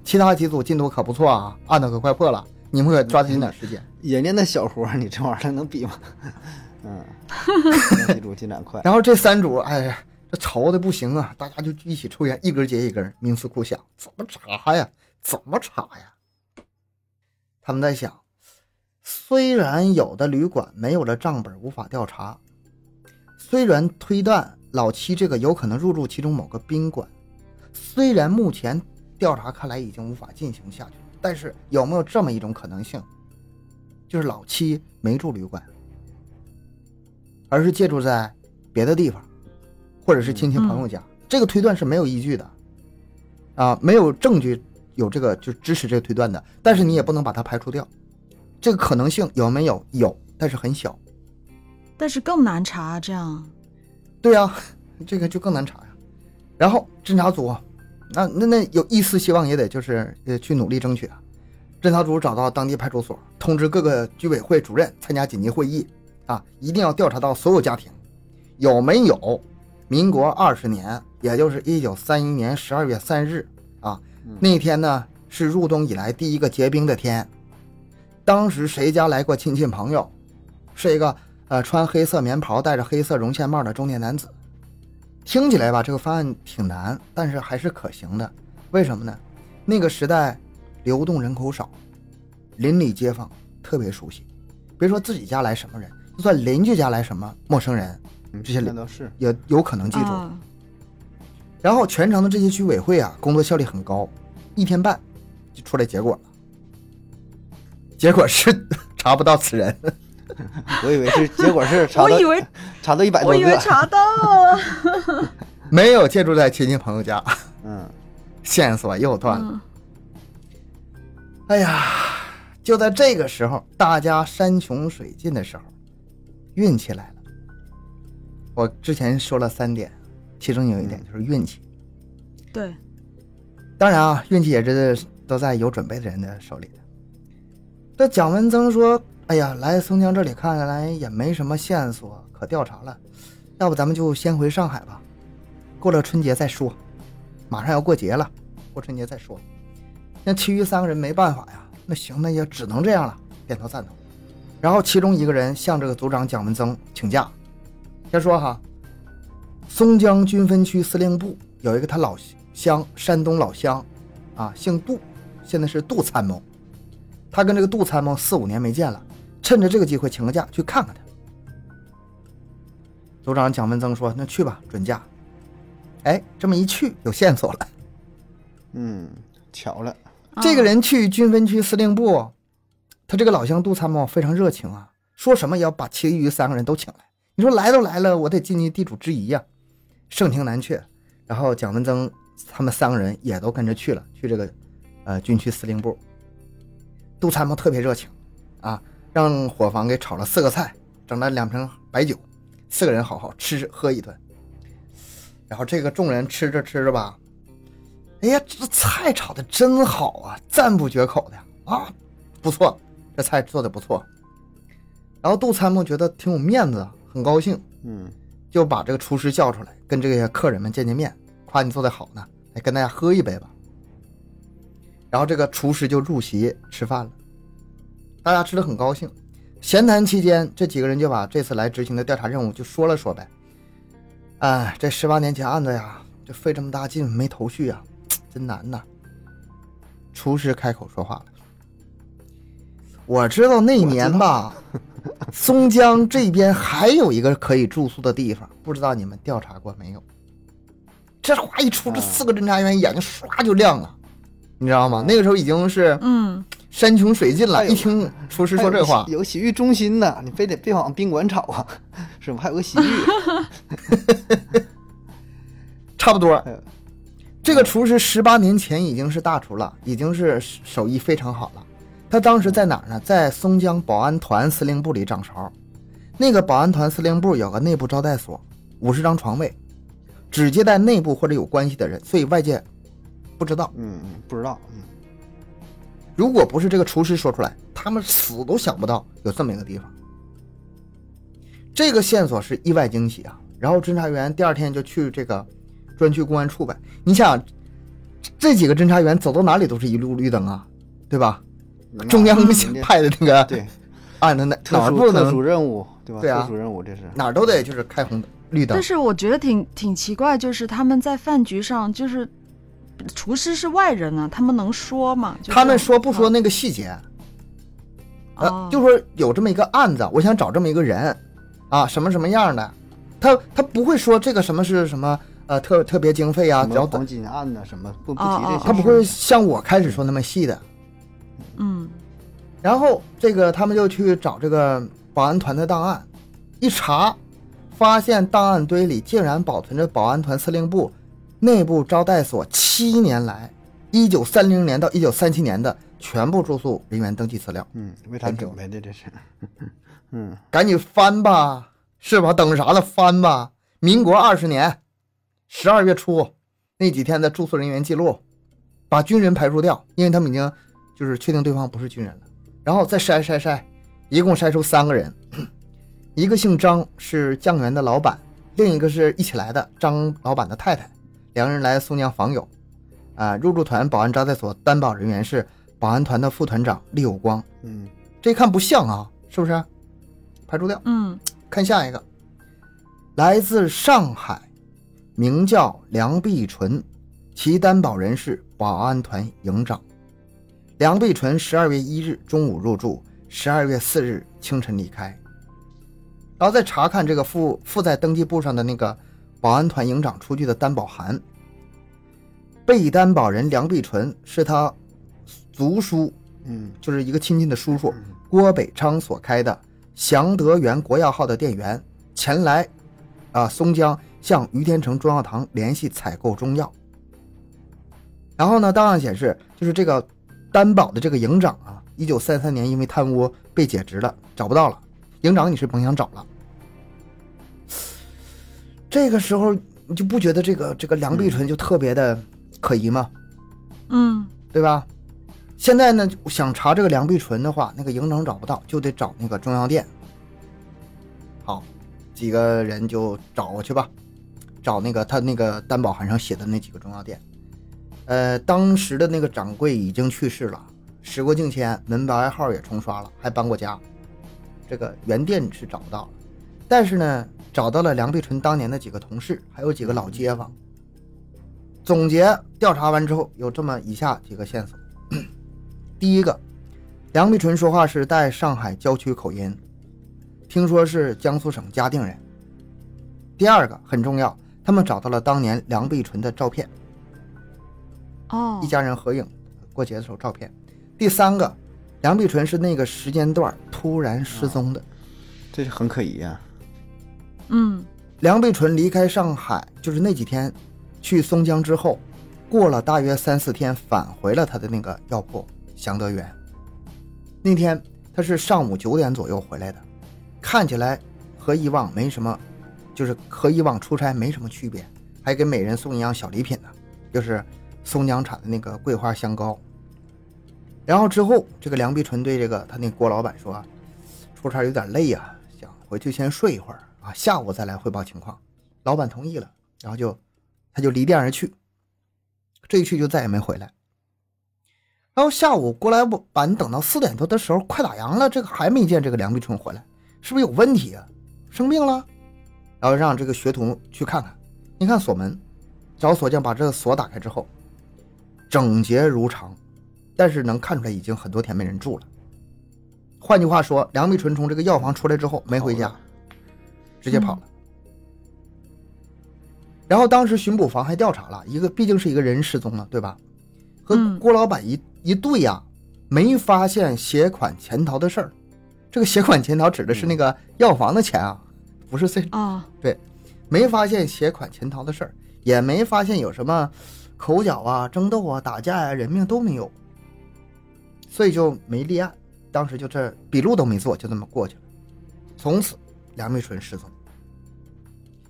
其他几组进度可不错啊，案子可快破了，你们可抓紧点时间。人家那小活，你这玩意儿能比吗？嗯，那记住进展快。然后这三组，哎呀，这愁的不行啊，大家就一起抽烟，一根接一根，冥思苦想，怎么查呀？怎么查呀？他们在想，虽然有的旅馆没有了账本无法调查，虽然推断老七这个有可能入住其中某个宾馆，虽然目前调查看来已经无法进行下去，但是有没有这么一种可能性，就是老七没住旅馆？而是借住在别的地方，或者是亲戚朋友家，这个推断是没有依据的，啊，没有证据有这个就支持这个推断的。但是你也不能把它排除掉，这个可能性有没有？有，但是很小。但是更难查，这样。对呀，这个就更难查呀。然后侦查组，那那那有一丝希望也得就是呃去努力争取啊。侦查组找到当地派出所，通知各个居委会主任参加紧急会议。啊，一定要调查到所有家庭，有没有民国二十年，也就是一九三一年十二月三日啊，那天呢是入冬以来第一个结冰的天。当时谁家来过亲戚朋友？是一个呃穿黑色棉袍、戴着黑色绒线帽的中年男子。听起来吧，这个方案挺难，但是还是可行的。为什么呢？那个时代流动人口少，邻里街坊特别熟悉，别说自己家来什么人。就算邻居家来什么陌生人，这些人都是也有可能记住。啊然后全城的这些居委会啊，工作效率很高，一天半就出来结果了。结果是 查不到此人，我以为是，结果是 查到我以为查到一百多我以为。查到了。没有借住在亲戚朋友家，嗯，线索又断了。嗯哎呀，就在这个时候，大家山穷水尽的时候，运气来了。我之前说了三点，其中有一点就是运气。对，当然啊，运气也是都在有准备的人的手里的。这蒋文增说：“哎呀，来松江这里看来也没什么线索可调查了，要不咱们就先回上海吧，过了春节再说。马上要过节了，过春节再说。”那其余三个人没办法呀，那行，那也只能这样了，点头赞同。然后其中一个人向这个组长蒋文增请假，先说哈，松江军分区司令部有一个他老乡，山东老乡，啊，姓杜，现在是杜参谋。他跟这个杜参谋四五年没见了，趁着这个机会请个假去看看他。组长蒋文增说：“那去吧，准假。”哎，这么一去有线索了。嗯，巧了，这个人去军分区司令部，他这个老乡杜参谋非常热情啊，说什么也要把其余三个人都请来。你说来都来了，我得尽尽地主之谊呀、盛情难却。然后蒋文增他们三个人也都跟着去了，去这个呃军区司令部。杜参谋特别热情啊，让伙房给炒了四个菜，整了两瓶白酒，四个人好好吃喝一顿。然后这个众人吃着吃着吧，哎呀，这菜炒的真好啊，赞不绝口的啊，不错，这菜做的不错。然后杜参谋觉得挺有面子，很高兴，嗯就把这个厨师叫出来，跟这些客人们见见面，夸你做的好呢，来跟大家喝一杯吧。然后这个厨师就入席吃饭了，大家吃的很高兴。闲谈期间，这几个人就把这次来执行的调查任务就说了说呗。哎，这十八年前案子呀，这费这么大劲没头绪啊，真难呐。厨师开口说话了，我知道那年吧，松江这边还有一个可以住宿的地方，不知道你们调查过没有？这话一出，这四个侦查员眼睛唰就亮了，你知道吗？那个时候已经是嗯，山穷水尽了，哎一听厨师说这话，有洗浴中心呢，你非得别往宾馆炒啊，是吧？还有个洗浴，差不多。这个厨师十八年前已经是大厨了，已经是手艺非常好了。他当时在哪儿呢？在松江保安团司令部里掌勺。那个保安团司令部有个内部招待所，五十张床位，只接待内部或者有关系的人，所以外界不知道。嗯嗯，不知道，嗯如果不是这个厨师说出来，他们死都想不到有这么一个地方。这个线索是意外惊喜啊！然后侦查员第二天就去这个专区公安处呗。你想，这几个侦查员走到哪里都是一路绿灯啊，对吧？那中央派的那个对案子哪不特殊能任务，对吧？对啊特殊任务这是。哪儿都得就是开红绿灯但。是我觉得挺挺奇怪，就是他们在饭局上，就是厨师是外人啊，他们能说吗？就他们说不说那个细节？呃哦，就说有这么一个案子，我想找这么一个人，啊，什么什么样的，他他不会说这个什么是什么呃特特别经费啊，只要什么黄金案呐，什么不不提这些。他不会像我开始说那么细的。嗯然后这个他们就去找这个保安团的档案，一查，发现档案堆里竟然保存着保安团司令部内部招待所七年来，一九三零年到一九三七年的全部住宿人员登记资料。嗯，为他准备的这是。嗯赶紧翻吧，是吧？等啥呢？翻吧！民国二十年十二月初那几天的住宿人员记录，把军人排除掉，因为他们已经就是确定对方不是军人了，然后再筛筛筛，一共筛出三个人，一个姓张，是酱园的老板，另一个是一起来的张老板的太太，两人来松江访友。啊，入住团保安招待所担保人员是保安团的副团长李有光，嗯这一看不像啊，是不是？排除掉。嗯看下一个，来自上海，名叫梁碧纯，其担保人是保安团营长。梁碧纯十二月一日中午入住，十二月四日清晨离开。然后再查看这个附附在登记簿上的那个保安团营长出具的担保函，被担保人梁碧纯是他族叔，嗯就是一个亲戚的叔叔郭北昌所开的祥德源国药号的店员前来，啊松江向于天成中药堂联系采购中药。然后呢，档案显示，就是这个担保的这个营长啊，一九三三年因为贪污被解职了，找不到了。营长你是甭想找了。这个时候你就不觉得这个这个梁碧纯就特别的可疑吗？嗯对吧？现在呢，想查这个梁碧纯的话，那个营长找不到，就得找那个中药店。好，几个人就找过去吧，找那个他那个担保函上写的那几个中药店。呃，当时的那个掌柜已经去世了，时过境迁，门牌号也重刷了，还搬过家。这个原店是找不到了，但是呢，找到了梁碧纯当年的几个同事，还有几个老街坊。总结调查完之后，有这么以下几个线索。第一个，梁碧纯说话是带上海郊区口音，听说是江苏省嘉定人。第二个很重要，他们找到了当年梁碧纯的照片，哦一家人合影过节的时候照片。第三个，梁碧纯是那个时间段突然失踪的。这是很可疑啊。嗯梁碧纯离开上海，就是那几天去松江之后，过了大约三四天，返回了他的那个药铺祥德园。那天他是上午九点左右回来的，看起来和以往没什么，就是和以往出差没什么区别，还给每人送一样小礼品呢，就是松江产的那个桂花香膏。然后之后，这个梁碧纯对这个他那郭老板说：“出差有点累呀、想回去先睡一会儿啊，下午再来汇报情况。”老板同意了，然后就他就离店而去，这一去就再也没回来。然后下午郭老板等到四点多的时候，快打烊了，这个还没见这个梁碧春回来，是不是有问题啊？生病了？然后让这个学徒去看看，一看锁门，找锁匠把这个锁打开之后，整洁如常，但是能看出来已经很多天没人住了。换句话说，梁碧纯从这个药房出来之后没回家，直接跑了。然后当时巡捕房还调查了一个，毕竟是一个人失踪了，对吧？和嗯郭老板一一对呀、没发现携款潜逃的事儿。这个携款潜逃指的是那个药房的钱啊，不是这啊对没发现携款潜逃的事儿，也没发现有什么口角啊、争斗啊、打架呀、人命都没有。所以就没立案。当时就这笔录都没做，就这么过去了。从此，梁碧纯失踪。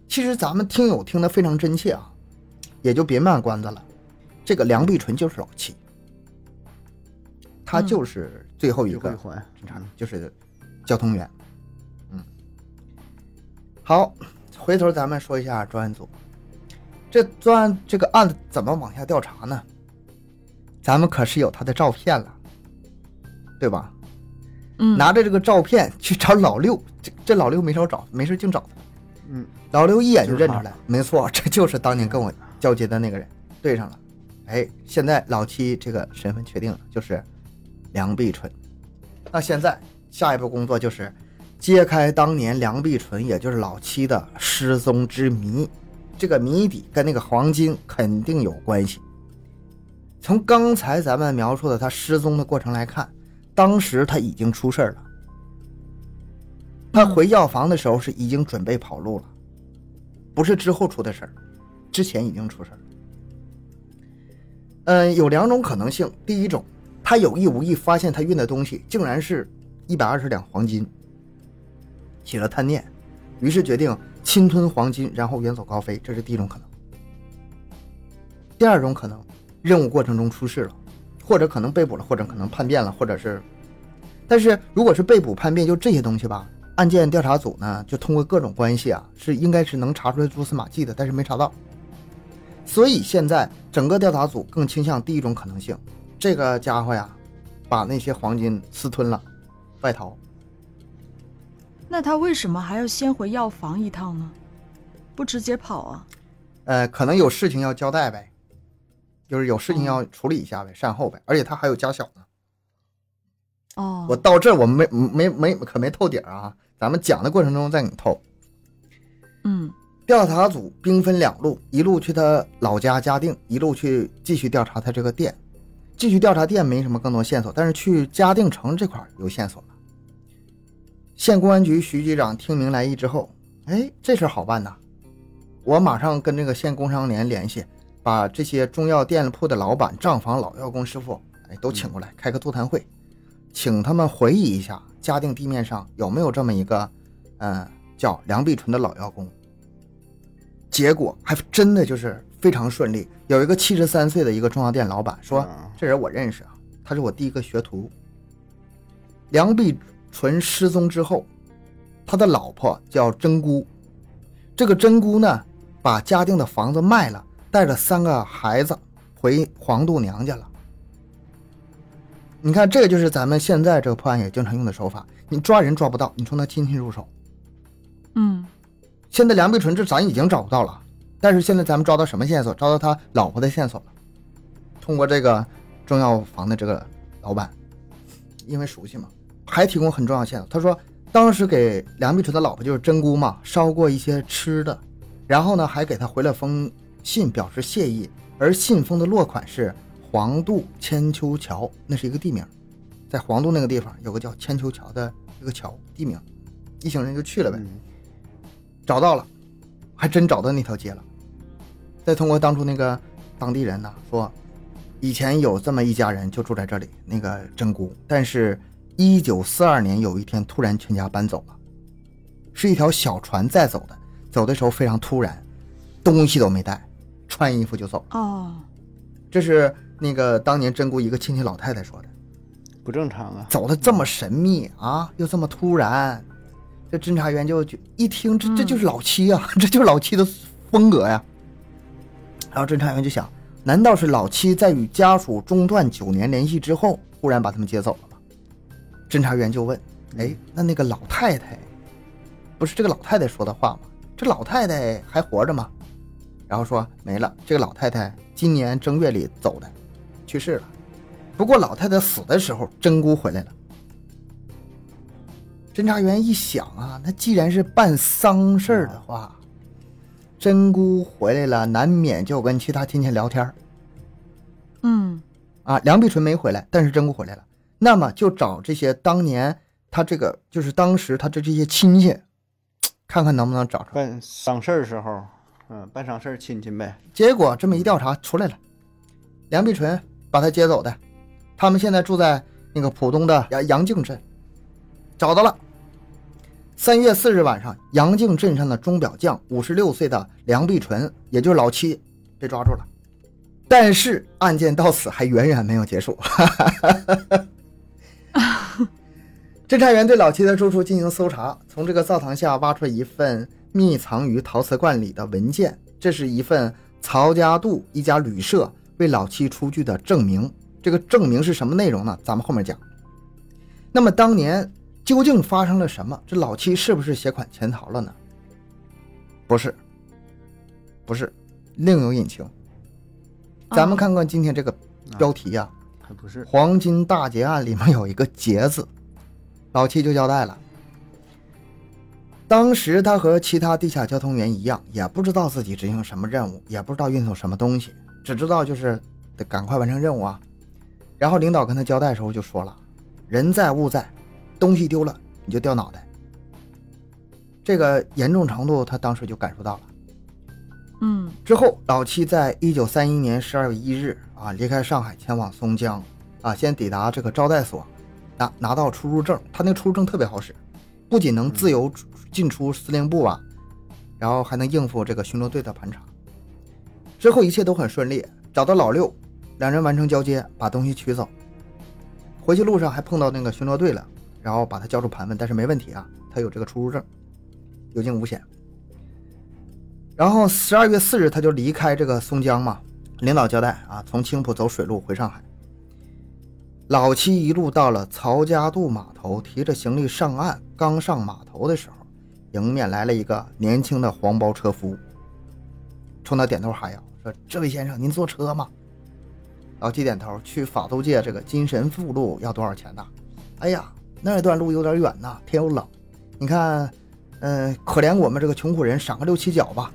其实咱们听友听得非常真切啊，也就别卖关子了。这个梁碧纯就是老七，他嗯就是最后一个就是交通员。嗯，好，回头咱们说一下专案组。这专案这个案子怎么往下调查呢？咱们可是有他的照片了，对吧？嗯，拿着这个照片去找老六，这这老六没少找，没事净找他。嗯，老六一眼就认出来，没错，这就是当年跟我交接的那个人，对上了。哎，现在老七这个身份确定了，就是梁碧纯。那现在下一步工作就是揭开当年梁碧纯，也就是老七的失踪之谜。这个谜底跟那个黄金肯定有关系。从刚才咱们描述的他失踪的过程来看，当时他已经出事了。他回药房的时候是已经准备跑路了，不是之后出的事，之前已经出事。嗯，有两种可能性。第一种，他有意无意发现他运的东西竟然是一百二十两黄金，起了贪念，于是决定侵吞黄金，然后远走高飞，这是第一种可能。第二种可能，任务过程中出事了，或者可能被捕了，或者可能叛变了，或者是，但是如果是被捕叛变，就这些东西吧，案件调查组呢就通过各种关系啊，是应该是能查出来蛛丝马迹的，但是没查到。所以现在整个调查组更倾向第一种可能性，这个家伙呀，把那些黄金私吞了，外逃。那他为什么还要先回药房一趟呢？不直接跑啊？呃，可能有事情要交代呗，就是有事情要处理一下呗，善后呗。而且他还有家小呢。哦，我到这我没没没可没透底儿啊，咱们讲的过程中再给你透。嗯调查组兵分两路，一路去他老家嘉定，一路去继续调查他这个店。继续调查店没什么更多线索，但是去嘉定城这块有线索了。县公安局徐局长听明来意之后，哎，这事儿好办呐，我马上跟这个县工商联联系，把这些中药店铺的老板、账房老药工师傅，哎，都请过来开个座谈会，请他们回忆一下嘉定地面上有没有这么一个，嗯、叫梁碧纯的老药工。结果还真的就是非常顺利，有一个七十三岁的一个中药店老板说啊：“这人我认识啊，他是我第一个学徒。”梁碧纯失踪之后，他的老婆叫真姑，这个真姑呢，把嘉定的房子卖了，带着三个孩子回黄渡娘家了。你看，这个就是咱们现在这个破案也经常用的手法，你抓人抓不到，你从他亲戚入手。嗯现在梁碧纯这咱已经找不到了，但是现在咱们抓到什么线索？抓到他老婆的线索了。通过这个中药房的这个老板，因为熟悉嘛，还提供很重要线索。他说，当时给梁碧纯的老婆就是真姑嘛，烧过一些吃的，然后呢还给他回了封信表示谢意，而信封的落款是黄渡千秋桥，那是一个地名，在黄渡那个地方有个叫千秋桥的一个桥地名，一行人就去了呗。嗯找到了，还真找到那条街了。再通过当初那个当地人呢说，以前有这么一家人就住在这里，那个真姑，但是，一九四二年有一天突然全家搬走了，是一条小船载走的，走的时候非常突然，东西都没带，穿衣服就走。哦，这是那个当年真姑一个亲戚老太太说的，不正常啊。走的这么神秘啊，又这么突然，这侦查员就就一听，这这就是老七啊、这就是老七的风格呀。然后侦查员就想，难道是老七在与家属中断九年联系之后，忽然把他们接走了吗？侦查员就问，哎，那那个老太太，不是这个老太太说的话吗？这老太太还活着吗？然后说没了，这个老太太今年正月里走的，去世了。不过老太太死的时候，真姑回来了。侦查员一想啊，那既然是办丧事儿的话，真姑回来了，难免就跟其他亲戚聊天儿嗯啊。梁碧纯没回来，但是真姑回来了，那么就找这些当年他这个就是当时他的这些亲戚，看看能不能找出来。办丧事儿时候，嗯，办丧事儿亲戚呗。结果这么一调查出来了，梁碧纯把他接走的，他们现在住在那个浦东的杨杨靖镇，找到了。三月四日晚上，杨靖镇上的钟表匠五十六岁的梁碧纯，也就是老七，被抓住了。但是案件到此还远远没有结束。侦查员对老七的住处进行搜查，从这个灶堂下挖出一份密藏于陶瓷罐里的文件，这是一份曹家渡一家旅社为老七出具的证明。这个证明是什么内容呢？咱们后面讲。那么当年究竟发生了什么？这老七是不是携款潜逃了呢？不是，不是，另有隐情。咱们看看今天这个标题呀，还不是黄金大劫案里面有一个“劫”字，老七就交代了。当时他和其他地下交通员一样，也不知道自己执行什么任务，也不知道运送什么东西，只知道就是得赶快完成任务啊。然后领导跟他交代的时候就说了：“人在物在，东西丢了你就掉脑袋。”这个严重程度他当时就感受到了。嗯之后，老七在一九三一年十二月一日啊离开上海，前往松江，啊先抵达这个招待所，拿拿到出入证。他那个出入证特别好使，不仅能自由进出司令部啊，然后还能应付这个巡逻队的盘查。之后一切都很顺利，找到老六，两人完成交接，把东西取走。回去路上还碰到那个巡逻队了，然后把他叫出盘问，但是没问题啊，他有这个出入证，有惊无险。然后十二月四日，他就离开这个松江嘛。领导交代啊，从青浦走水路回上海。老七一路到了曹家渡码头，提着行李上岸。刚上码头的时候，迎面来了一个年轻的黄包车夫，冲他点头哈腰，说：“这位先生，您坐车吗？”老七点头，去法租界这个金神附路要多少钱呢？哎呀，那段路有点远呐，天又冷，你看，嗯、可怜我们这个穷苦人，赏个六七角吧。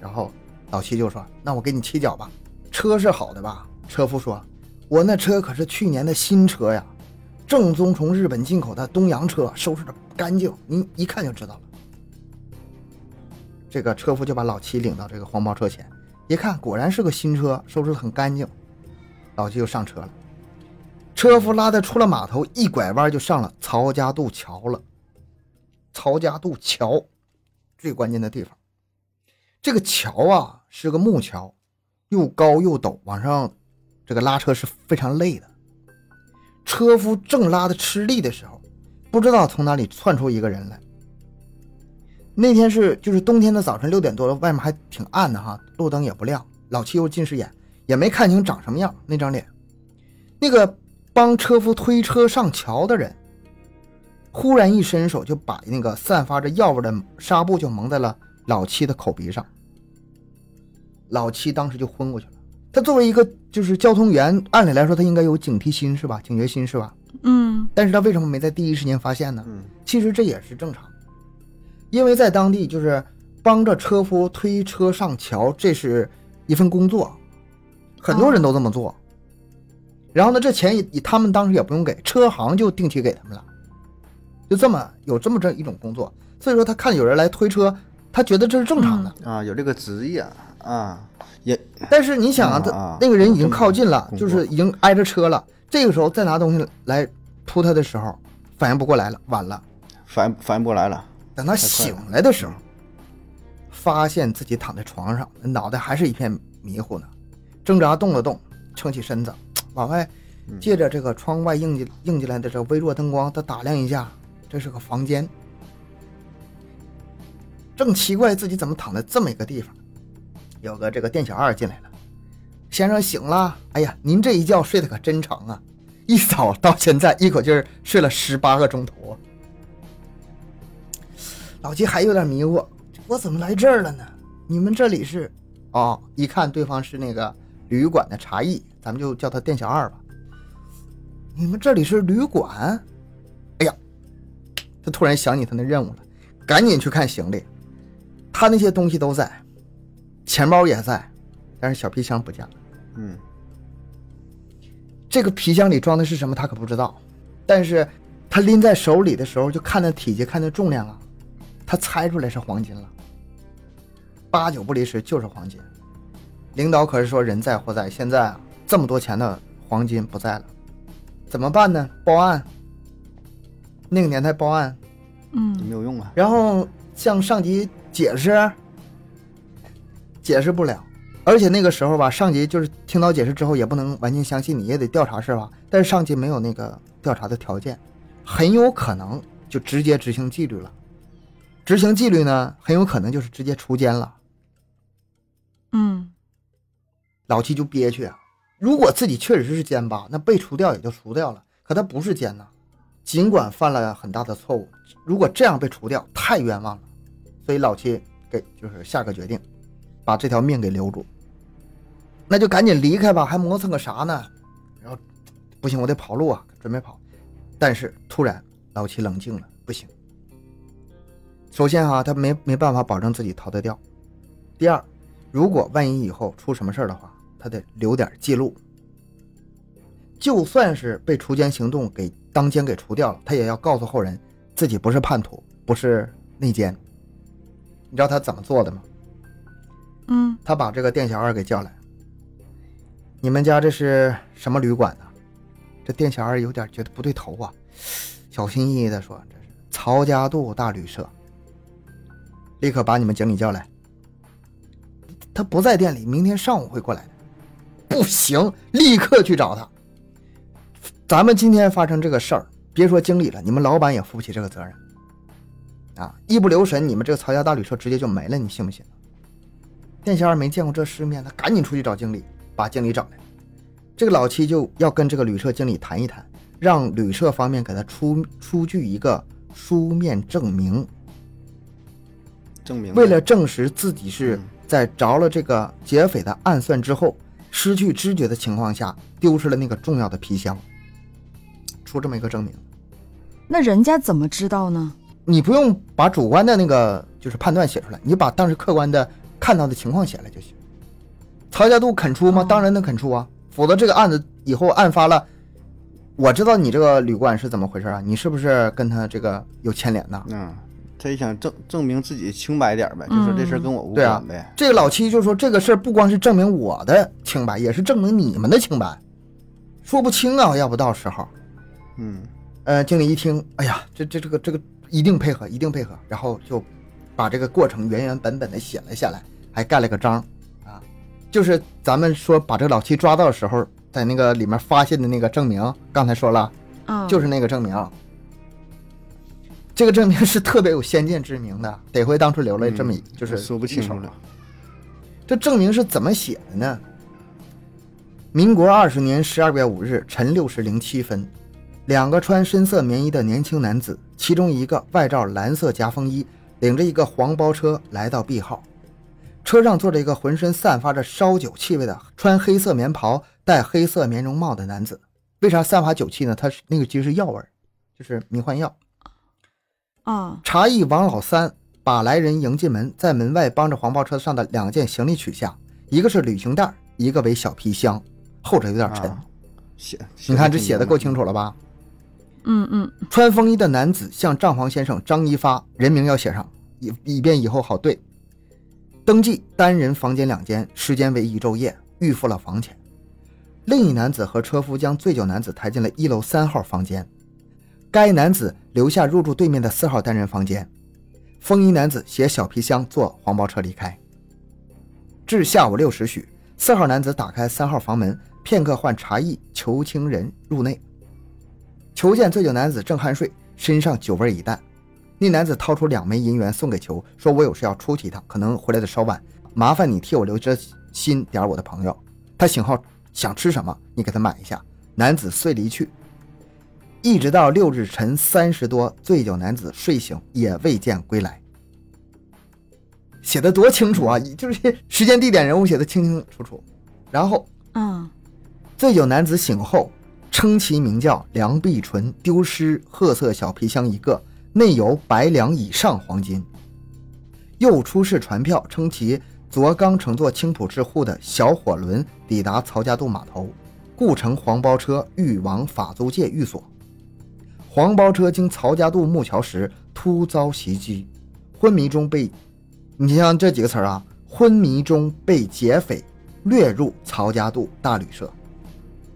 然后老七就说：“那我给你七角吧，车是好的吧？”车夫说：“我那车可是去年的新车呀，正宗从日本进口的东洋车，收拾的干净，您一看就知道了。”这个车夫就把老七领到这个黄包车前，一看果然是个新车，收拾的很干净。老七就上车了，车夫拉他出了码头，一拐弯就上了曹家渡桥了。曹家渡桥，最关键的地方。这个桥啊是个木桥，又高又陡，往上这个拉车是非常累的。车夫正拉的吃力的时候，不知道从哪里窜出一个人来。那天是就是冬天的早晨六点多了，外面还挺暗的哈，路灯也不亮。老七又近视眼，也没看清长什么样那张脸。那个帮车夫推车上桥的人，忽然一伸手就把那个散发着药味的纱布就蒙在了。老七的口鼻上，老七当时就昏过去了。他作为一个就是交通员，按理来说他应该有警惕心是吧？警觉心是吧？嗯但是他为什么没在第一时间发现呢？嗯其实这也是正常，因为在当地就是帮着车夫推车上桥，这是一份工作，很多人都这么做。然后呢，这钱也他们当时也不用给，车行就定期给他们了，就这么有这么这一种工作。所以说他看有人来推车，他觉得这是正常的。啊，有这个职业啊，也但是你想啊，他那个人已经靠近了，就是已经挨着车了，这个时候再拿东西来扑他的时候，反应不过来了，晚了。反反应不过来了。等他醒来的时候，发现自己躺在床上，脑袋还是一片迷糊呢，挣扎动了动，撑起身子，往外借着这个窗外映进映进来的这个微弱灯光，他打量一下，这是个房间。正奇怪自己怎么躺在这么一个地方，有个这个店小二进来了，先生醒了，哎呀，您这一觉睡得可真长啊，一早到现在一口气儿睡了十八个钟头啊。老七还有点迷糊，我怎么来这儿了呢？你们这里是？哦，一看对方是那个旅馆的茶艺，咱们就叫他店小二吧。你们这里是旅馆？哎呀，他突然想起他那任务了，赶紧去看行李。他那些东西都在，钱包也在，但是小皮箱不见了。嗯这个皮箱里装的是什么，他可不知道。但是他拎在手里的时候，就看那体积，看那重量啊，他猜出来是黄金了，八九不离十就是黄金。领导可是说人在货在，现在啊这么多钱的黄金不在了，怎么办呢？报案。那个年代报案，嗯没有用啊。然后向上级解释，解释不了。而且那个时候吧，上级就是听到解释之后，也不能完全相信你，也得调查是吧？但是上级没有那个调查的条件，很有可能就直接执行纪律了。执行纪律呢，很有可能就是直接除奸了。嗯老七就憋屈啊。如果自己确实是奸吧，那被除掉也就除掉了。可他不是奸呐，尽管犯了很大的错误，如果这样被除掉，太冤枉了。所以老七给就是下个决定，把这条命给留住。那就赶紧离开吧，还磨蹭个啥呢？然后不行，我得跑路啊，准备跑。但是突然老七冷静了。首先哈、他没没办法保证自己逃得掉。第二，如果万一以后出什么事儿的话，他得留点记录。就算是被除奸行动给当奸给除掉了，他也要告诉后人自己不是叛徒，不是内奸。你知道他怎么做的吗？嗯他把这个店小二给叫来，你们家这是什么旅馆呢？这店小二有点觉得不对头啊，小心翼翼的说：“这是曹家渡大旅社。”立刻把你们经理叫来。他不在店里，明天上午会过来的。不行，立刻去找他。咱们今天发生这个事儿，别说经理了，你们老板也负不起这个责任。啊，一不留神，你们这个曹家大旅社直接就没了，你信不信？店小二没见过这世面，他赶紧出去找经理，把经理找来。这个老七就要跟这个旅社经理谈一谈，让旅社方面给他出出具一个书面证明，证明为了证实自己是嗯在着了这个劫匪的暗算之后，失去知觉的情况下丢失了那个重要的皮箱，出这么一个证明。那人家怎么知道呢？你不用把主观的那个就是判断写出来，你把当时客观的看到的情况写来就行。曹家渡肯出吗？哦当然能肯出啊，否则这个案子以后案发了，我知道你这个旅馆是怎么回事啊？你是不是跟他这个有牵连呢？嗯，他也想证证明自己清白点儿呗，就说这事儿跟我无关呗。这个老七就说这个事儿不光是证明我的清白，也是证明你们的清白，说不清啊，要不到时候。嗯呃，经理一听，哎呀，这这这个这个一定配合，一定配合，然后就把这个过程原原本本的写了下来，还盖了个章，啊，就是咱们说把这个老七抓到的时候，在那个里面发现的那个证明，刚才说了，啊，就是那个证明。这个证明是特别有先见之明的，得亏当初留了这么一、嗯就是说不起手清楚了。这证明是怎么写的呢？民国二十年十二月五日晨六时零七分，两个穿深色棉衣的年轻男子，其中一个外罩蓝色夹风衣，领着一个黄包车来到 B 号。车上坐着一个浑身散发着烧酒气味的、穿黑色棉袍、戴黑色棉绒帽的男子。为啥散发酒气呢？他是那个其实是药味儿，就是迷幻药。啊，茶艺王老三把来人迎进门，在门外帮着黄包车上的两件行李取下，一个是旅行袋，一个为小皮箱，后者有点沉。啊写，你看这写的够清清楚了吧？嗯嗯穿风衣的男子向账房先生张一发人名要写上，以以便以后好对。登记单人房间两间，时间为一昼夜，预付了房钱。另一男子和车夫将醉酒男子抬进了一楼三号房间，该男子留下入住对面的四号单人房间。风衣男子携小皮箱坐黄包车离开。至下午六时许，四号男子打开三号房门，片刻换茶艺裘清人入内。裘见醉酒男子正酣睡，身上酒味已淡。那男子掏出两枚银元送给裘，说：“我有事要出去一趟，可能回来的稍晚，麻烦你替我留着心点我的朋友。他醒后想吃什么，你给他买一下。”男子遂离去。一直到六日晨三时多，醉酒男子睡醒也未见归来。写的多清楚啊！就是时间、地点、人物写的清清楚楚。然后嗯，醉酒男子醒后，称其名叫梁碧纯，丢失褐色小皮箱一个，内有百两以上黄金。又出示船票，称其昨刚乘坐青浦至沪的小火轮抵达曹家渡码头，故乘黄包车欲往法租界寓所。黄包车经曹家渡木桥时，突遭袭击，昏迷中被，你像这几个词儿啊，昏迷中被劫匪掠入曹家渡大旅社。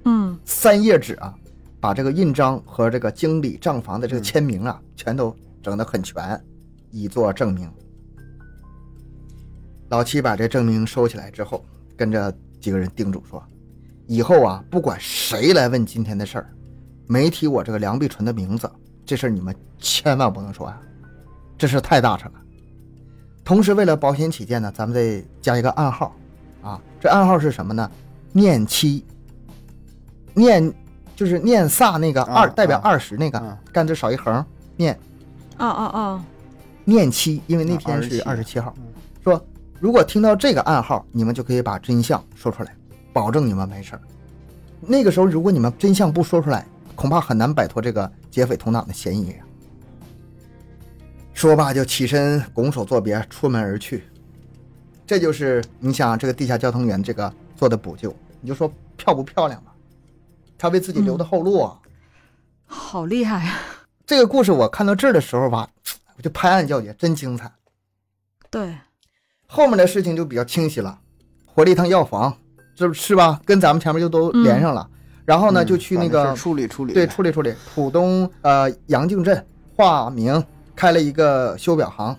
嗯三页纸啊，把把这个印章和这个经理账房的这个签名啊，全都整得很全，以作证明。老七把这证明收起来之后，跟着几个人叮嘱说：“以后啊，不管谁来问今天的事儿，没提我这个梁碧纯的名字，这事儿你们千万不能说啊，这事太大事了。同时，为了保险起见呢，咱们再加一个暗号，啊，这暗号是什么呢？念七，念就是念萨那个二，啊代表啊二十那个啊，干这少一横，念啊啊啊！念七，因为那啊天是二十27七号，说如果听到这个暗号，你们就可以把真相说出来，保证你们没事儿。那个时候，如果你们真相不说出来，恐怕很难摆脱这个劫匪同党的嫌疑啊。说罢，就起身拱手作别，出门而去。这就是你想这个地下交通员这个做的补救，你就说漂不漂亮吧？他为自己留的后路啊。好厉害啊！这个故事我看到这儿的时候吧，我就拍案叫绝，真精彩。对，后面的事情就比较清晰了，回了一趟药房，这是吧？跟咱们前面就都连上了。然后呢，嗯就去那个处理处理。对，处理处理。浦东呃杨靖镇化名开了一个修表行，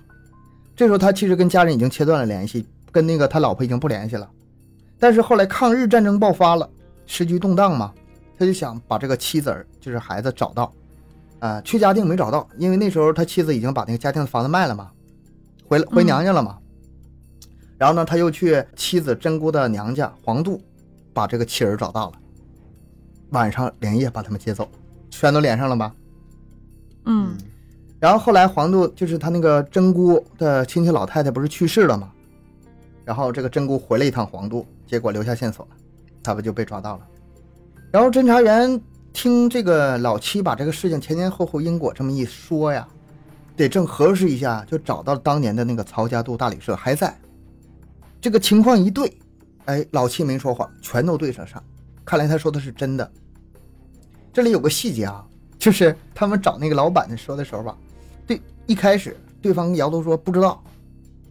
这时候他其实跟家人已经切断了联系，跟那个他老婆已经不联系了。但是后来抗日战争爆发了，时局动荡嘛，他就想把这个妻子儿就是孩子找到，呃，去嘉定没找到，因为那时候他妻子已经把那个嘉定的房子卖了嘛，回回娘家了嘛。然后呢，他又去妻子真姑的娘家黄渡，把这个妻儿找到了。晚上连夜把他们接走，全都连上了吧？嗯然后后来黄渡就是他那个真姑的亲戚老太太不是去世了吗？然后这个真姑回了一趟黄渡，结果留下线索了，他不就被抓到了。然后侦查员听这个老七把这个事情前前后后因果这么一说呀，得正核实一下，就找到当年的那个曹家渡大旅社还在。这个情况一对，哎，老七没说谎，全都对上上，看来他说的是真的。这里有个细节啊，就是他们找那个老板说的时候吧，对，一开始对方摇头说不知道，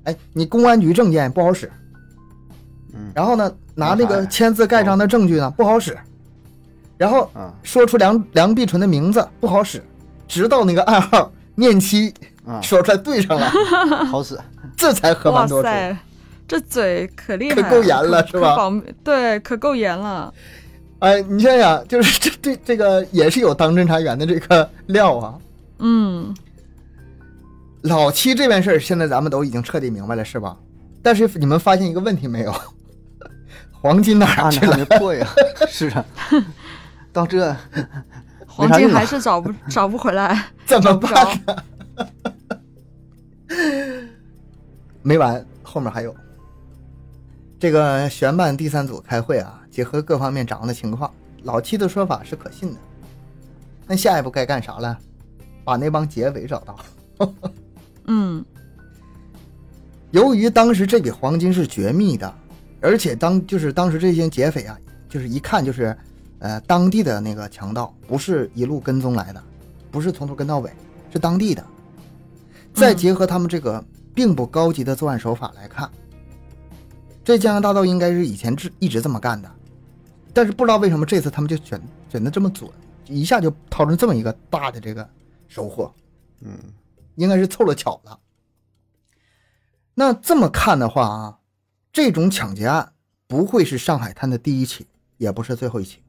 哎，你公安局证件不好使，嗯然后呢，拿那个签字盖章的证据呢不好使，然后啊说出梁梁碧纯的名字不好使，直到那个暗号念七啊，说出来对上了，好使。这才合哇。塞，这嘴可厉害了，可够严了是吧可保密对，可够严了。哎，你想想，就是这这这个也是有当侦查员的这个料啊。嗯，老七这件事儿，现在咱们都已经彻底明白了，是吧？但是你们发现一个问题没有？黄金哪去了？没破呀？是啊，到这 黄金还是找不找不回来，怎么不办呢。没完，后面还有。这个悬办第三组开会啊，结合各方面掌握的情况，老七的说法是可信的。那下一步该干啥了？把那帮劫匪找到。嗯由于当时这笔黄金是绝密的，而且当就是当时这些劫匪啊，就是一看就是，呃，当地的那个强盗，不是一路跟踪来的，不是从头跟到尾，是当地的。再结合他们这个并不高级的作案手法来看，这江洋大盗应该是以前是一直这么干的，但是不知道为什么这次他们就选选的这么准，一下就掏出这么一个大的这个收获。嗯应该是凑了巧了。那这么看的话啊，这种抢劫案不会是上海滩的第一起，也不是最后一起。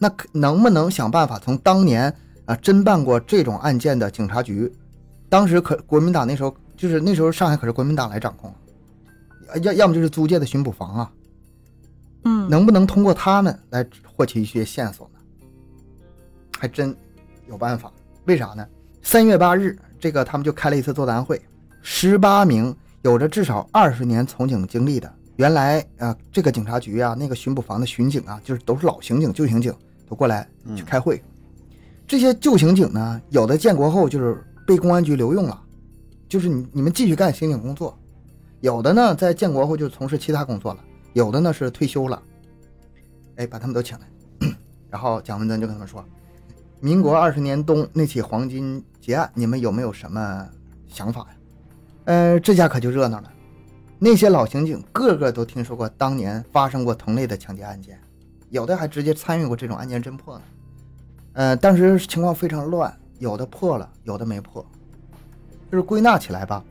那能不能想办法从当年啊侦办过这种案件的警察局，当时可国民党那时候就是那时候上海可是国民党来掌控，要要么就是租界的巡捕房啊，嗯，能不能通过他们来获取一些线索呢？还真有办法。为啥呢？三月八日，这个他们就开了一次座谈会，十八名有着至少二十年从警经历的，原来啊、呃这个警察局啊，那个巡捕房的巡警啊，就是都是老刑警、旧刑警，都过来去开会。这些旧刑警呢，有的建国后就是被公安局留用了，就是你你们继续干刑警工作；有的呢，在建国后就从事其他工作了；有的呢是退休了。哎，把他们都请来，然后蒋文珍就跟他们说。民国二十年冬那起黄金劫案，你们有没有什么想法呀？呃，这下可就热闹了。那些老刑警个个都听说过当年发生过同类的抢劫案件，有的还直接参与过这种案件侦破呢。呃，当时情况非常乱，有的破了，有的没破。就是归纳起来吧，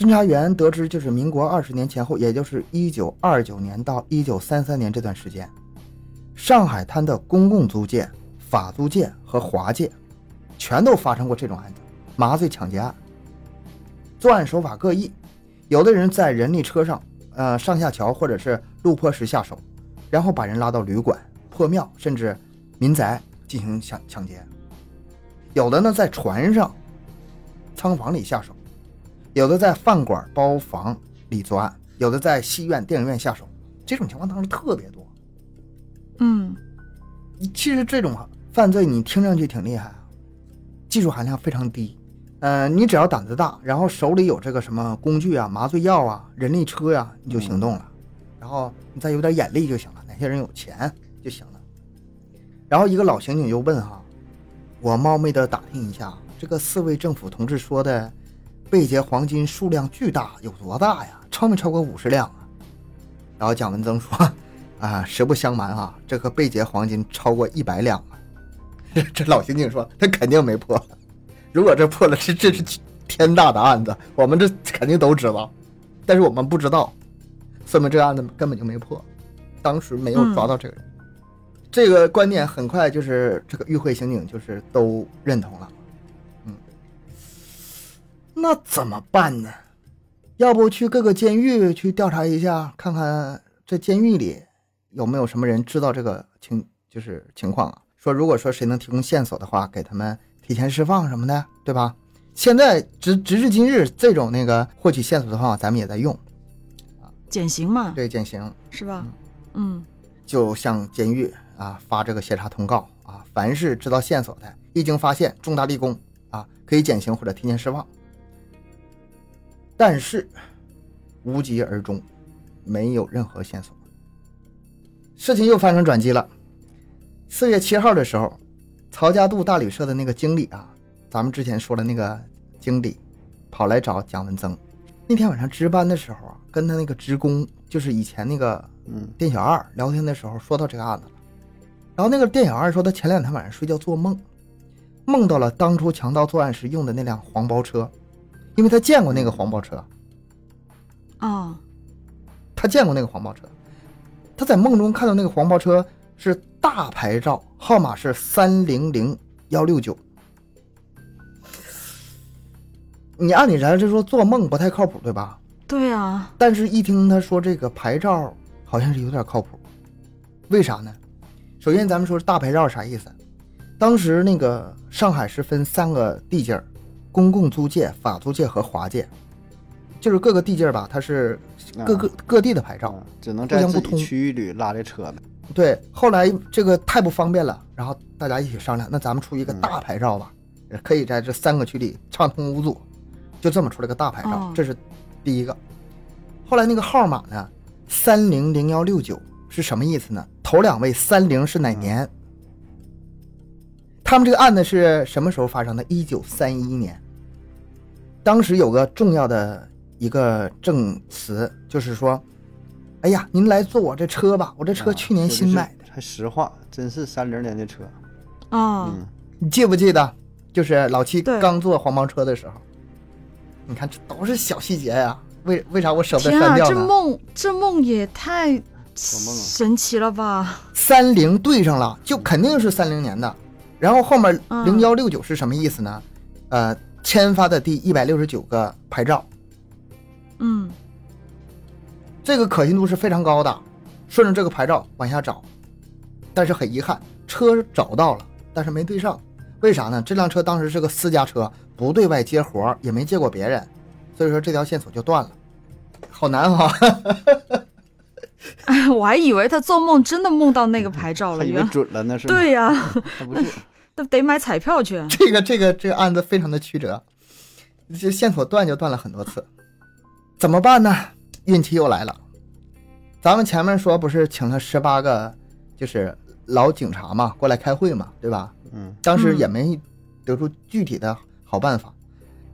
侦查员得知，就是民国二十年前后，也就是一九二九年到一九三三年这段时间，上海滩的公共租界、法租界和华界，全都发生过这种案子——麻醉抢劫案。作案手法各异，有的人在人力车上，呃，上下桥或者是路坡时下手，然后把人拉到旅馆、破庙甚至民宅进行抢抢劫；有的呢，在船上。仓房里下手，有的在饭馆、包房里作案，有的在戏院、电影院下手，这种情况当时特别多。嗯，其实这种犯罪你听上去挺厉害啊，技术含量非常低。呃，你只要胆子大，然后手里有这个什么工具啊、麻醉药啊、人力车呀，你就行动了。然后你再有点眼力就行了，哪些人有钱就行了。然后一个老刑警就问哈，我冒昧的打听一下。这个四位政府同志说的被劫黄金数量巨大，有多大呀？超没超过五十两啊？然后蒋文增说：“啊，实不相瞒啊，这颗被劫黄金超过一百两啊。”这老刑警说：“他肯定没破。如果这破了，这这是天大的案子，我们这肯定都知道。但是我们不知道，说明这个案子根本就没破，当时没有抓到这个人。这个观点很快就是这个与会刑警就是都认同了。”那怎么办呢？要不去各个监狱去调查一下，看看这监狱里有没有什么人知道这个情，就是情况啊？说如果说谁能提供线索的话，给他们提前释放什么的，对吧？现在直直至今日，这种那个获取线索的方法，咱们也在用啊，减刑嘛，对，减刑是吧？嗯，就向监狱啊发这个协查通告啊，凡是知道线索的，一经发现重大立功啊，可以减刑或者提前释放。但是无疾而终，没有任何线索。事情又发生转机了。四月七号的时候，曹家渡大旅社的那个经理啊，咱们之前说的那个经理，跑来找蒋文增。那天晚上值班的时候啊，跟他那个职工，就是以前那个嗯店小二聊天的时候，说到这个案子了。然后那个店小二说，他前两天晚上睡觉做梦，梦到了当初强盗作案时用的那辆黄包车。因为他见过那个黄包车，啊，他见过那个黄包车，他在梦中看到那个黄包车是大牌照，号码是三零零幺六九。你按理来说做梦不太靠谱，对吧？对啊。但是，一听他说这个牌照，好像是有点靠谱。为啥呢？首先，咱们说大牌照啥意思？当时那个上海是分三个地界儿。公共租界、法租界和华界，就是各个地界吧，它是各个各地的牌照，只能在自己区域里拉这车的。对，后来这个太不方便了，然后大家一起商量，那咱们出一个大牌照吧，可以在这三个区里畅通无阻，就这么出了个大牌照，这是第一个。后来那个号码呢，三零零幺六九是什么意思呢？头两位三零是哪年？他们这个案子是什么时候发生的？一九三一年。当时有个重要的一个证词，就是说：“哎呀，您来坐我这车吧，我这车去年新买的。”还实话，真是三零年的车。啊，你记不记得？就是老七刚坐黄包车的时候。你看，这都是小细节呀。为为啥我舍不得删掉呢？这梦，这梦也太神奇了吧！三零对上了，就肯定是三零年的。然后后面零幺六九是什么意思呢？呃，签发的第一百六十九个牌照。嗯，这个可信度是非常高的。顺着这个牌照往下找，但是很遗憾，车找到了，但是没对上。为啥呢？这辆车当时是个私家车，不对外接活，也没接过别人，所以说这条线索就断了。好难哈！哎，我还以为他做梦真的梦到那个牌照了，以为准了呢，是对呀，他不是。得买彩票去。这个这个这个案子非常的曲折，这线索断就断了很多次，怎么办呢？运气又来了。咱们前面说不是请了十八个，就是老警察嘛，过来开会嘛，对吧？嗯。当时也没得出具体的好办法，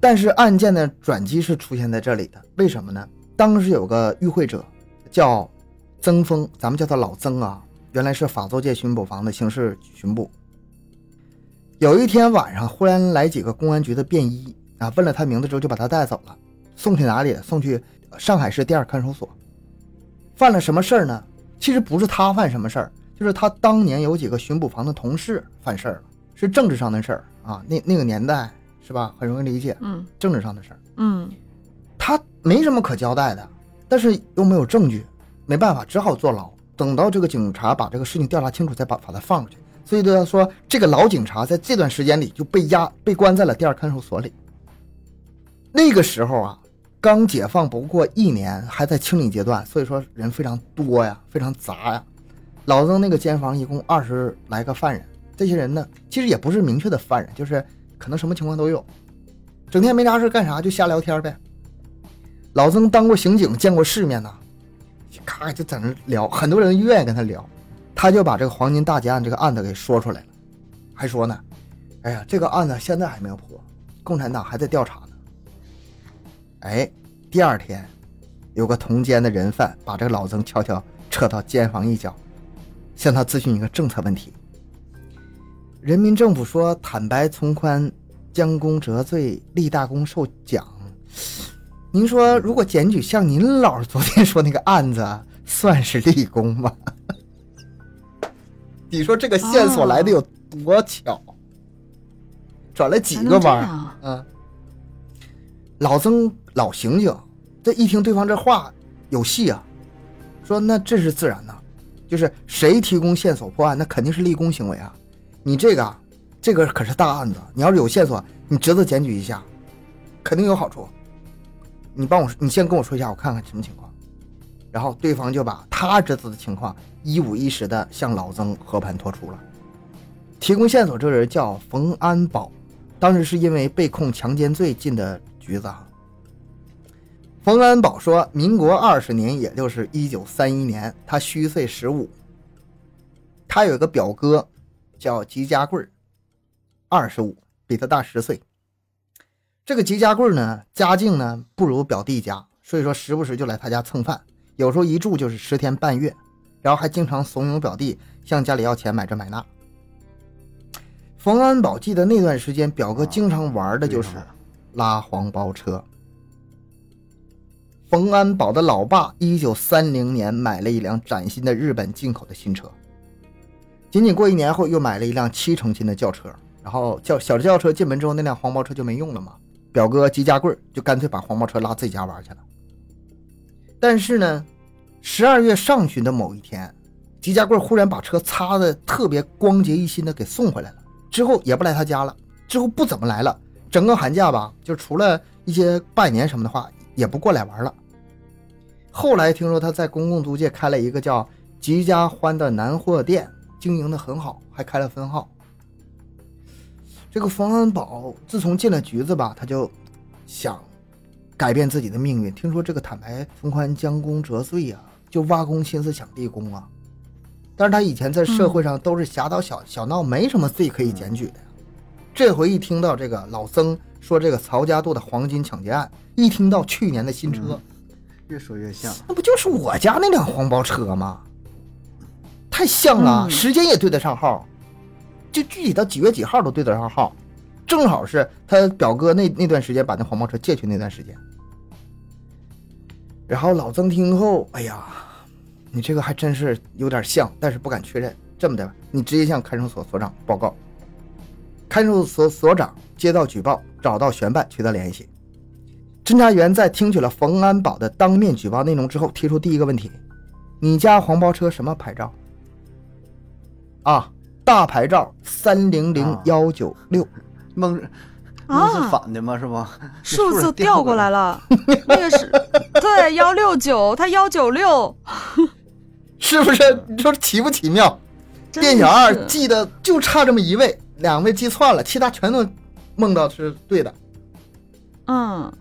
但是案件的转机是出现在这里的。为什么呢？当时有个与会者叫曾峰，咱们叫他老曾啊。原来是法租界巡捕房的刑事巡捕。有一天晚上，忽然来几个公安局的便衣啊，问了他名字之后就把他带走了，送去哪里？送去上海市第二看守所。犯了什么事儿呢？其实不是他犯什么事儿，就是他当年有几个巡捕房的同事犯事儿了，是政治上的事儿啊。那那个年代是吧，很容易理解，嗯政治上的事儿。嗯他没什么可交代的，但是又没有证据，没办法，只好坐牢。等到这个警察把这个事情调查清楚，再把把他放出去。所以都要说，这个老警察在这段时间里就被压被关在了第二看守所里。那个时候啊，刚解放不过一年，还在清理阶段，所以说人非常多呀，非常杂呀。老曾那个监房一共二十来个犯人，这些人呢，其实也不是明确的犯人，就是可能什么情况都有，整天没啥事干啥就瞎聊天呗。老曾当过刑警，见过世面呐，咔就在那聊，很多人愿意跟他聊，他就把这个黄金大劫案这个案子给说出来了，还说呢，哎呀，这个案子现在还没有破，共产党还在调查呢。哎，第二天，有个同监的人犯把这个老曾悄悄撤到监房一角，向他咨询一个政策问题。人民政府说坦白从宽，将功折罪，立大功受奖。您说，如果检举像您老昨天说那个案子，算是立功吗？你说这个线索来的有多巧？转了几个弯啊嗯，老曾老刑警，这一听对方这话有戏啊，说那这是自然呐，就是谁提供线索破案，那肯定是立功行为啊。你这个啊，这个可是大案子，你要是有线索，你侄子检举一下，肯定有好处。你帮我，你先跟我说一下，我看看什么情况。然后对方就把他侄子的情况一五一十的向老曾和盘托出了。提供线索这人叫冯安保，当时是因为被控强奸罪进的局子。冯安保说，民国二十年，也就是一九三一年，他虚岁十五。他有一个表哥，叫吉家贵，二十五，比他大十岁。这个吉家贵呢，家境呢不如表弟家，所以说时不时就来他家蹭饭，有时候一住就是十天半月，然后还经常怂恿表弟向家里要钱买这买那。冯安保记得那段时间，表哥经常玩的就是拉黄包车。冯安保的老爸一九三零年买了一辆崭新的日本进口的新车，仅仅过一年后又买了一辆七成新的轿车，然后轿小轿车进门之后，那辆黄包车就没用了嘛。表哥吉家贵儿就干脆把黄包车拉自己家玩去了。但是呢，十二月上旬的某一天，吉家贵忽然把车擦的特别光洁一新的给送回来了，之后也不来他家了，之后不怎么来了。整个寒假吧，就除了一些拜年什么的话，也不过来玩了。后来听说他在公共租界开了一个叫“吉家欢”的南货店，经营的很好，还开了分号。这个冯安宝自从进了局子吧，他就想改变自己的命运。听说这个坦白从宽，将功折罪呀、就挖空心思想立功啊。但是他以前在社会上都是侠盗小小闹，没什么罪可以检举的呀。这回一听到这个老曾说这个曹家渡的黄金抢劫案，一听到去年的新车，越说越像。那不就是我家那辆黄包车吗？太像了，嗯时间也对得上号，就具体到几月几号都对得上号，正好是他表哥那那段时间把那黄包车借去那段时间。然后老曾听后，哎呀，你这个还真是有点像，但是不敢确认。这么的吧，你直接向看守所所长报告。看守所所长接到举报，找到悬办取得联系。侦查员在听取了冯安保的当面举报内容之后，提出第一个问题：你家黄包车什么牌照？啊，大牌照三零零幺九六。蒙啊蒙是反的吗？是吗？数字调调过来了，那个是对幺六九，他幺九六，是不是？你说奇不奇妙？真店小二记得就差这么一位，两位记错了，其他全都梦到是对的。嗯，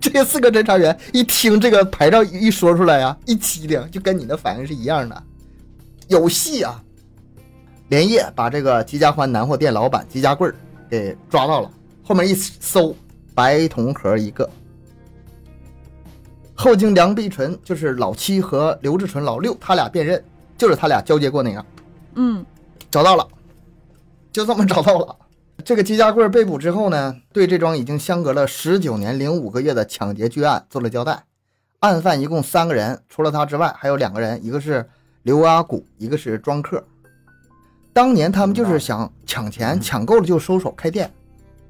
这四个侦查员一听这个牌照一说出来呀、一机灵，就跟你的反应是一样的，有戏啊！连夜把这个吉家欢南货店老板吉家贵儿给抓到了，后面一搜，白铜盒一个。后经梁碧纯，就是老七和刘志纯老六，他俩辨认，就是他俩交接过那个，嗯找到了，就这么找到了。这个吉家贵被捕之后呢，对这桩已经相隔了十九年零五个月的抢劫巨案做了交代。案犯一共三个人，除了他之外，还有两个人，一个是刘阿古，一个是庄客。当年他们就是想抢钱，抢够了就收手开店，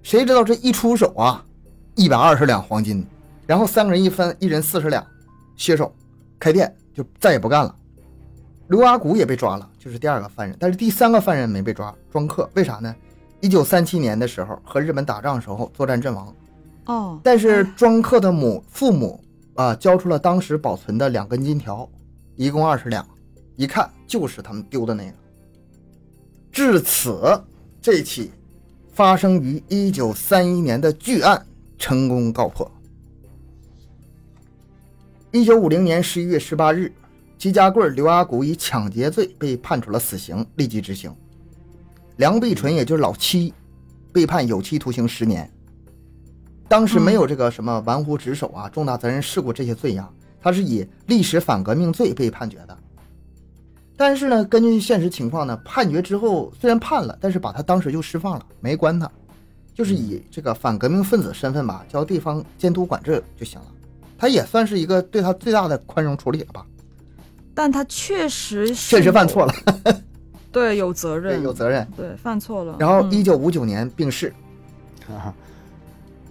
谁知道这一出手啊，一百二十两黄金，然后三个人一分，一人四十两，携手开店就再也不干了。刘阿古也被抓了，就是第二个犯人，但是第三个犯人没被抓，庄客。为啥呢？一九三七年的时候和日本打仗时候作战阵亡，哦，但是庄客的母父母啊交出了当时保存的两根金条，一共二十两，一看就是他们丢的那个。至此，这起发生于一九三一年的巨案成功告破。一九五零年十一月十八日，姬家贵、刘阿古以抢劫罪被判处了死刑，立即执行。梁碧纯，也就是老七，被判有期徒刑十年。当时没有这个什么玩忽职守啊、重大责任事故这些罪呀，他是以历史反革命罪被判决的。但是呢，根据现实情况呢，判决之后虽然判了，但是把他当时就释放了，没关他，就是以这个反革命分子身份吧，交地方监督管制就行了。他也算是一个对他最大的宽容处理了吧？但他确实是确实犯错了，对，有责 对，任，有责任。对，犯错了。然后嗯一九五九年病逝，啊，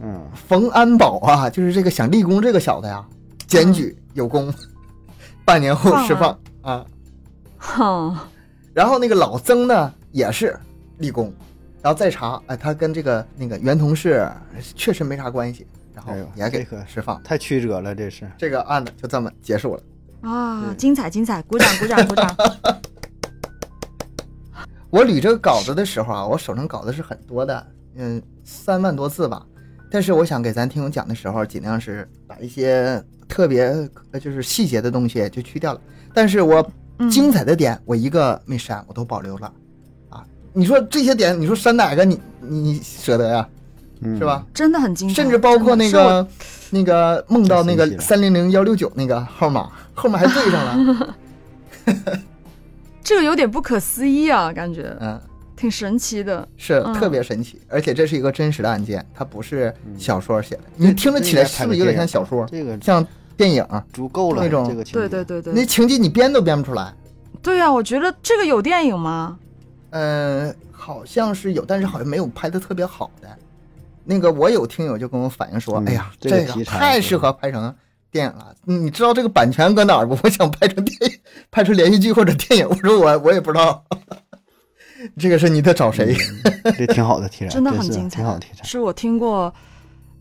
嗯，冯安保啊，就是这个想立功这个小子呀，检举有功，半年后释放啊。哼，然后那个老曾呢也是立功，然后再查，哎，他跟这个那个原同事确实没啥关系，然后也给这个释放。太曲折了，这是。这个案子就这么结束了。啊，对精彩精彩，鼓掌鼓掌鼓掌。我捋这个稿子的时候啊，我手上稿子是很多的，嗯，三万多字吧。但是我想给咱听友讲的时候，尽量是把一些特别呃就是细节的东西就去掉了。但是我嗯精彩的点我一个没删，我都保留了。啊，你说这些点，你说删哪个你你舍得呀？嗯是吧？？真的很精彩，甚至包括那个那个梦到那个三零零幺六九那个号码，后面还对上了。这个有点不可思议啊，感觉嗯，挺神奇的。嗯是特别神奇，而且这是一个真实的案件，它不是小说写的。你听着起来是不是有点像小说，这个像电影？足够了，那种这个情节对对对对，那情节你编都编不出来。对呀、我觉得这个有电影吗？嗯，好像是有，但是好像没有拍的特别好的。那个我有听友就跟我反映说，嗯哎呀，这这个太适合拍成电影了。你知道这个版权搁哪儿不？我想拍成电影，拍成连续剧或者电影。我说我我也不知道，这个是你得找谁？嗯这挺好的题材，真的很精彩挺好的题材。是我听过，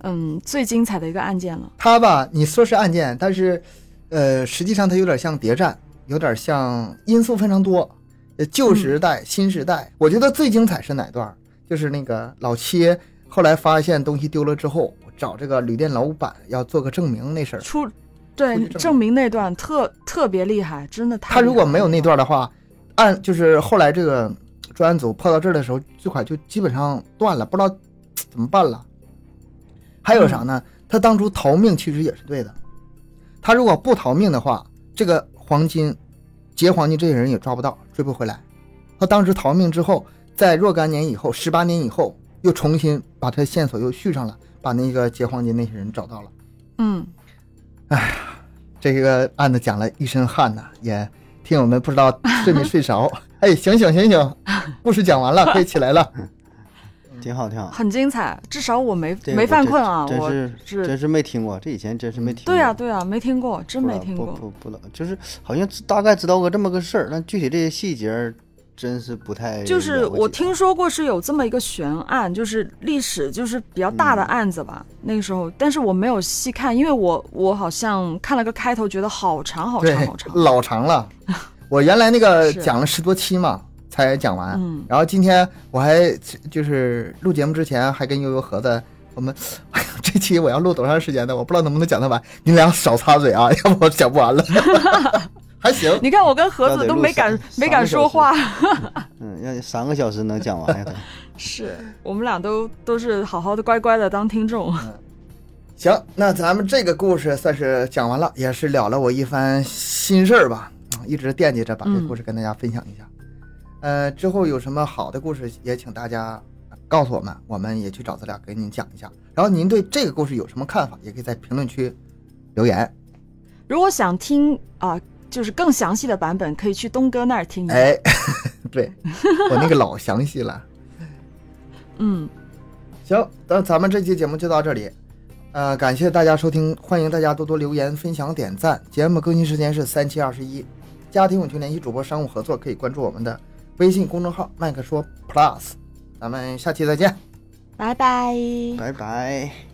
嗯，最精彩的一个案件了。它吧，你说是案件，但是，呃，实际上它有点像谍战，有点像因素非常多，呃，旧时代、新时代。我觉得最精彩是哪段？就是那个老七后来发现东西丢了之后，找这个旅店老板要做个证明那事儿。出出对证证明那段特特别厉害，真的太他如果没有那段的话，按就是后来这个专案组破到这儿的时候，这块就基本上断了，不知道怎么办了。还有啥呢？他当初逃命其实也是对的，他如果不逃命的话，这个黄金劫黄金这些人也抓不到，追不回来。他当时逃命之后，在若干年以后，十八年以后，又重新把他线索又续上了，把那个劫黄金那些人找到了。嗯，哎这个案子讲了一身汗呐，也听友们不知道睡没睡着。哎，醒醒醒醒，故事讲完了，可以起来了。挺好，挺好。很精彩，至少我没没犯困啊，我真是是真是没听过，这以前真是没听过。对呀、对呀、没听过，真没听过。不不不，就是好像大概知道个这么个事儿，但具体这些细节儿真是不太就是我听说过是有这么一个悬案，就是历史就是比较大的案子吧，那个时候，但是我没有细看，因为我我好像看了个开头，觉得好长好长好长。老长了。我原来那个讲了十多期嘛，才讲完。嗯然后今天我还就是录节目之前还跟悠悠盒子，我们，哎呀，这期我要录多长时间呢？我不知道能不能讲得完。你俩少插嘴啊，要不我讲不完了。还行，你看我跟盒子都没敢没敢说话，嗯，要三个小时能讲完呀？他是我们俩都都是好好的乖乖的当听众。行，那咱们这个故事算是讲完了，也是了了我一番心事儿吧。啊，一直惦记着把这嗯故事跟大家分享一下。呃，之后有什么好的故事，也请大家告诉我们，我们也去找资料给您讲一下。然后您对这个故事有什么看法，也可以在评论区留言。如果想听啊、就是更详细的版本，可以去东哥那儿听一下。哎，对我那个老详细了。嗯，行，那咱们这期节目就到这里。呃，感谢大家收听，欢迎大家多多留言、分享、点赞。节目更新时间是三七二十一。家庭有求联系主播商务合作，可以关注我们的微信公众号“麦克说 Plus”。咱们下期再见。拜拜。拜拜。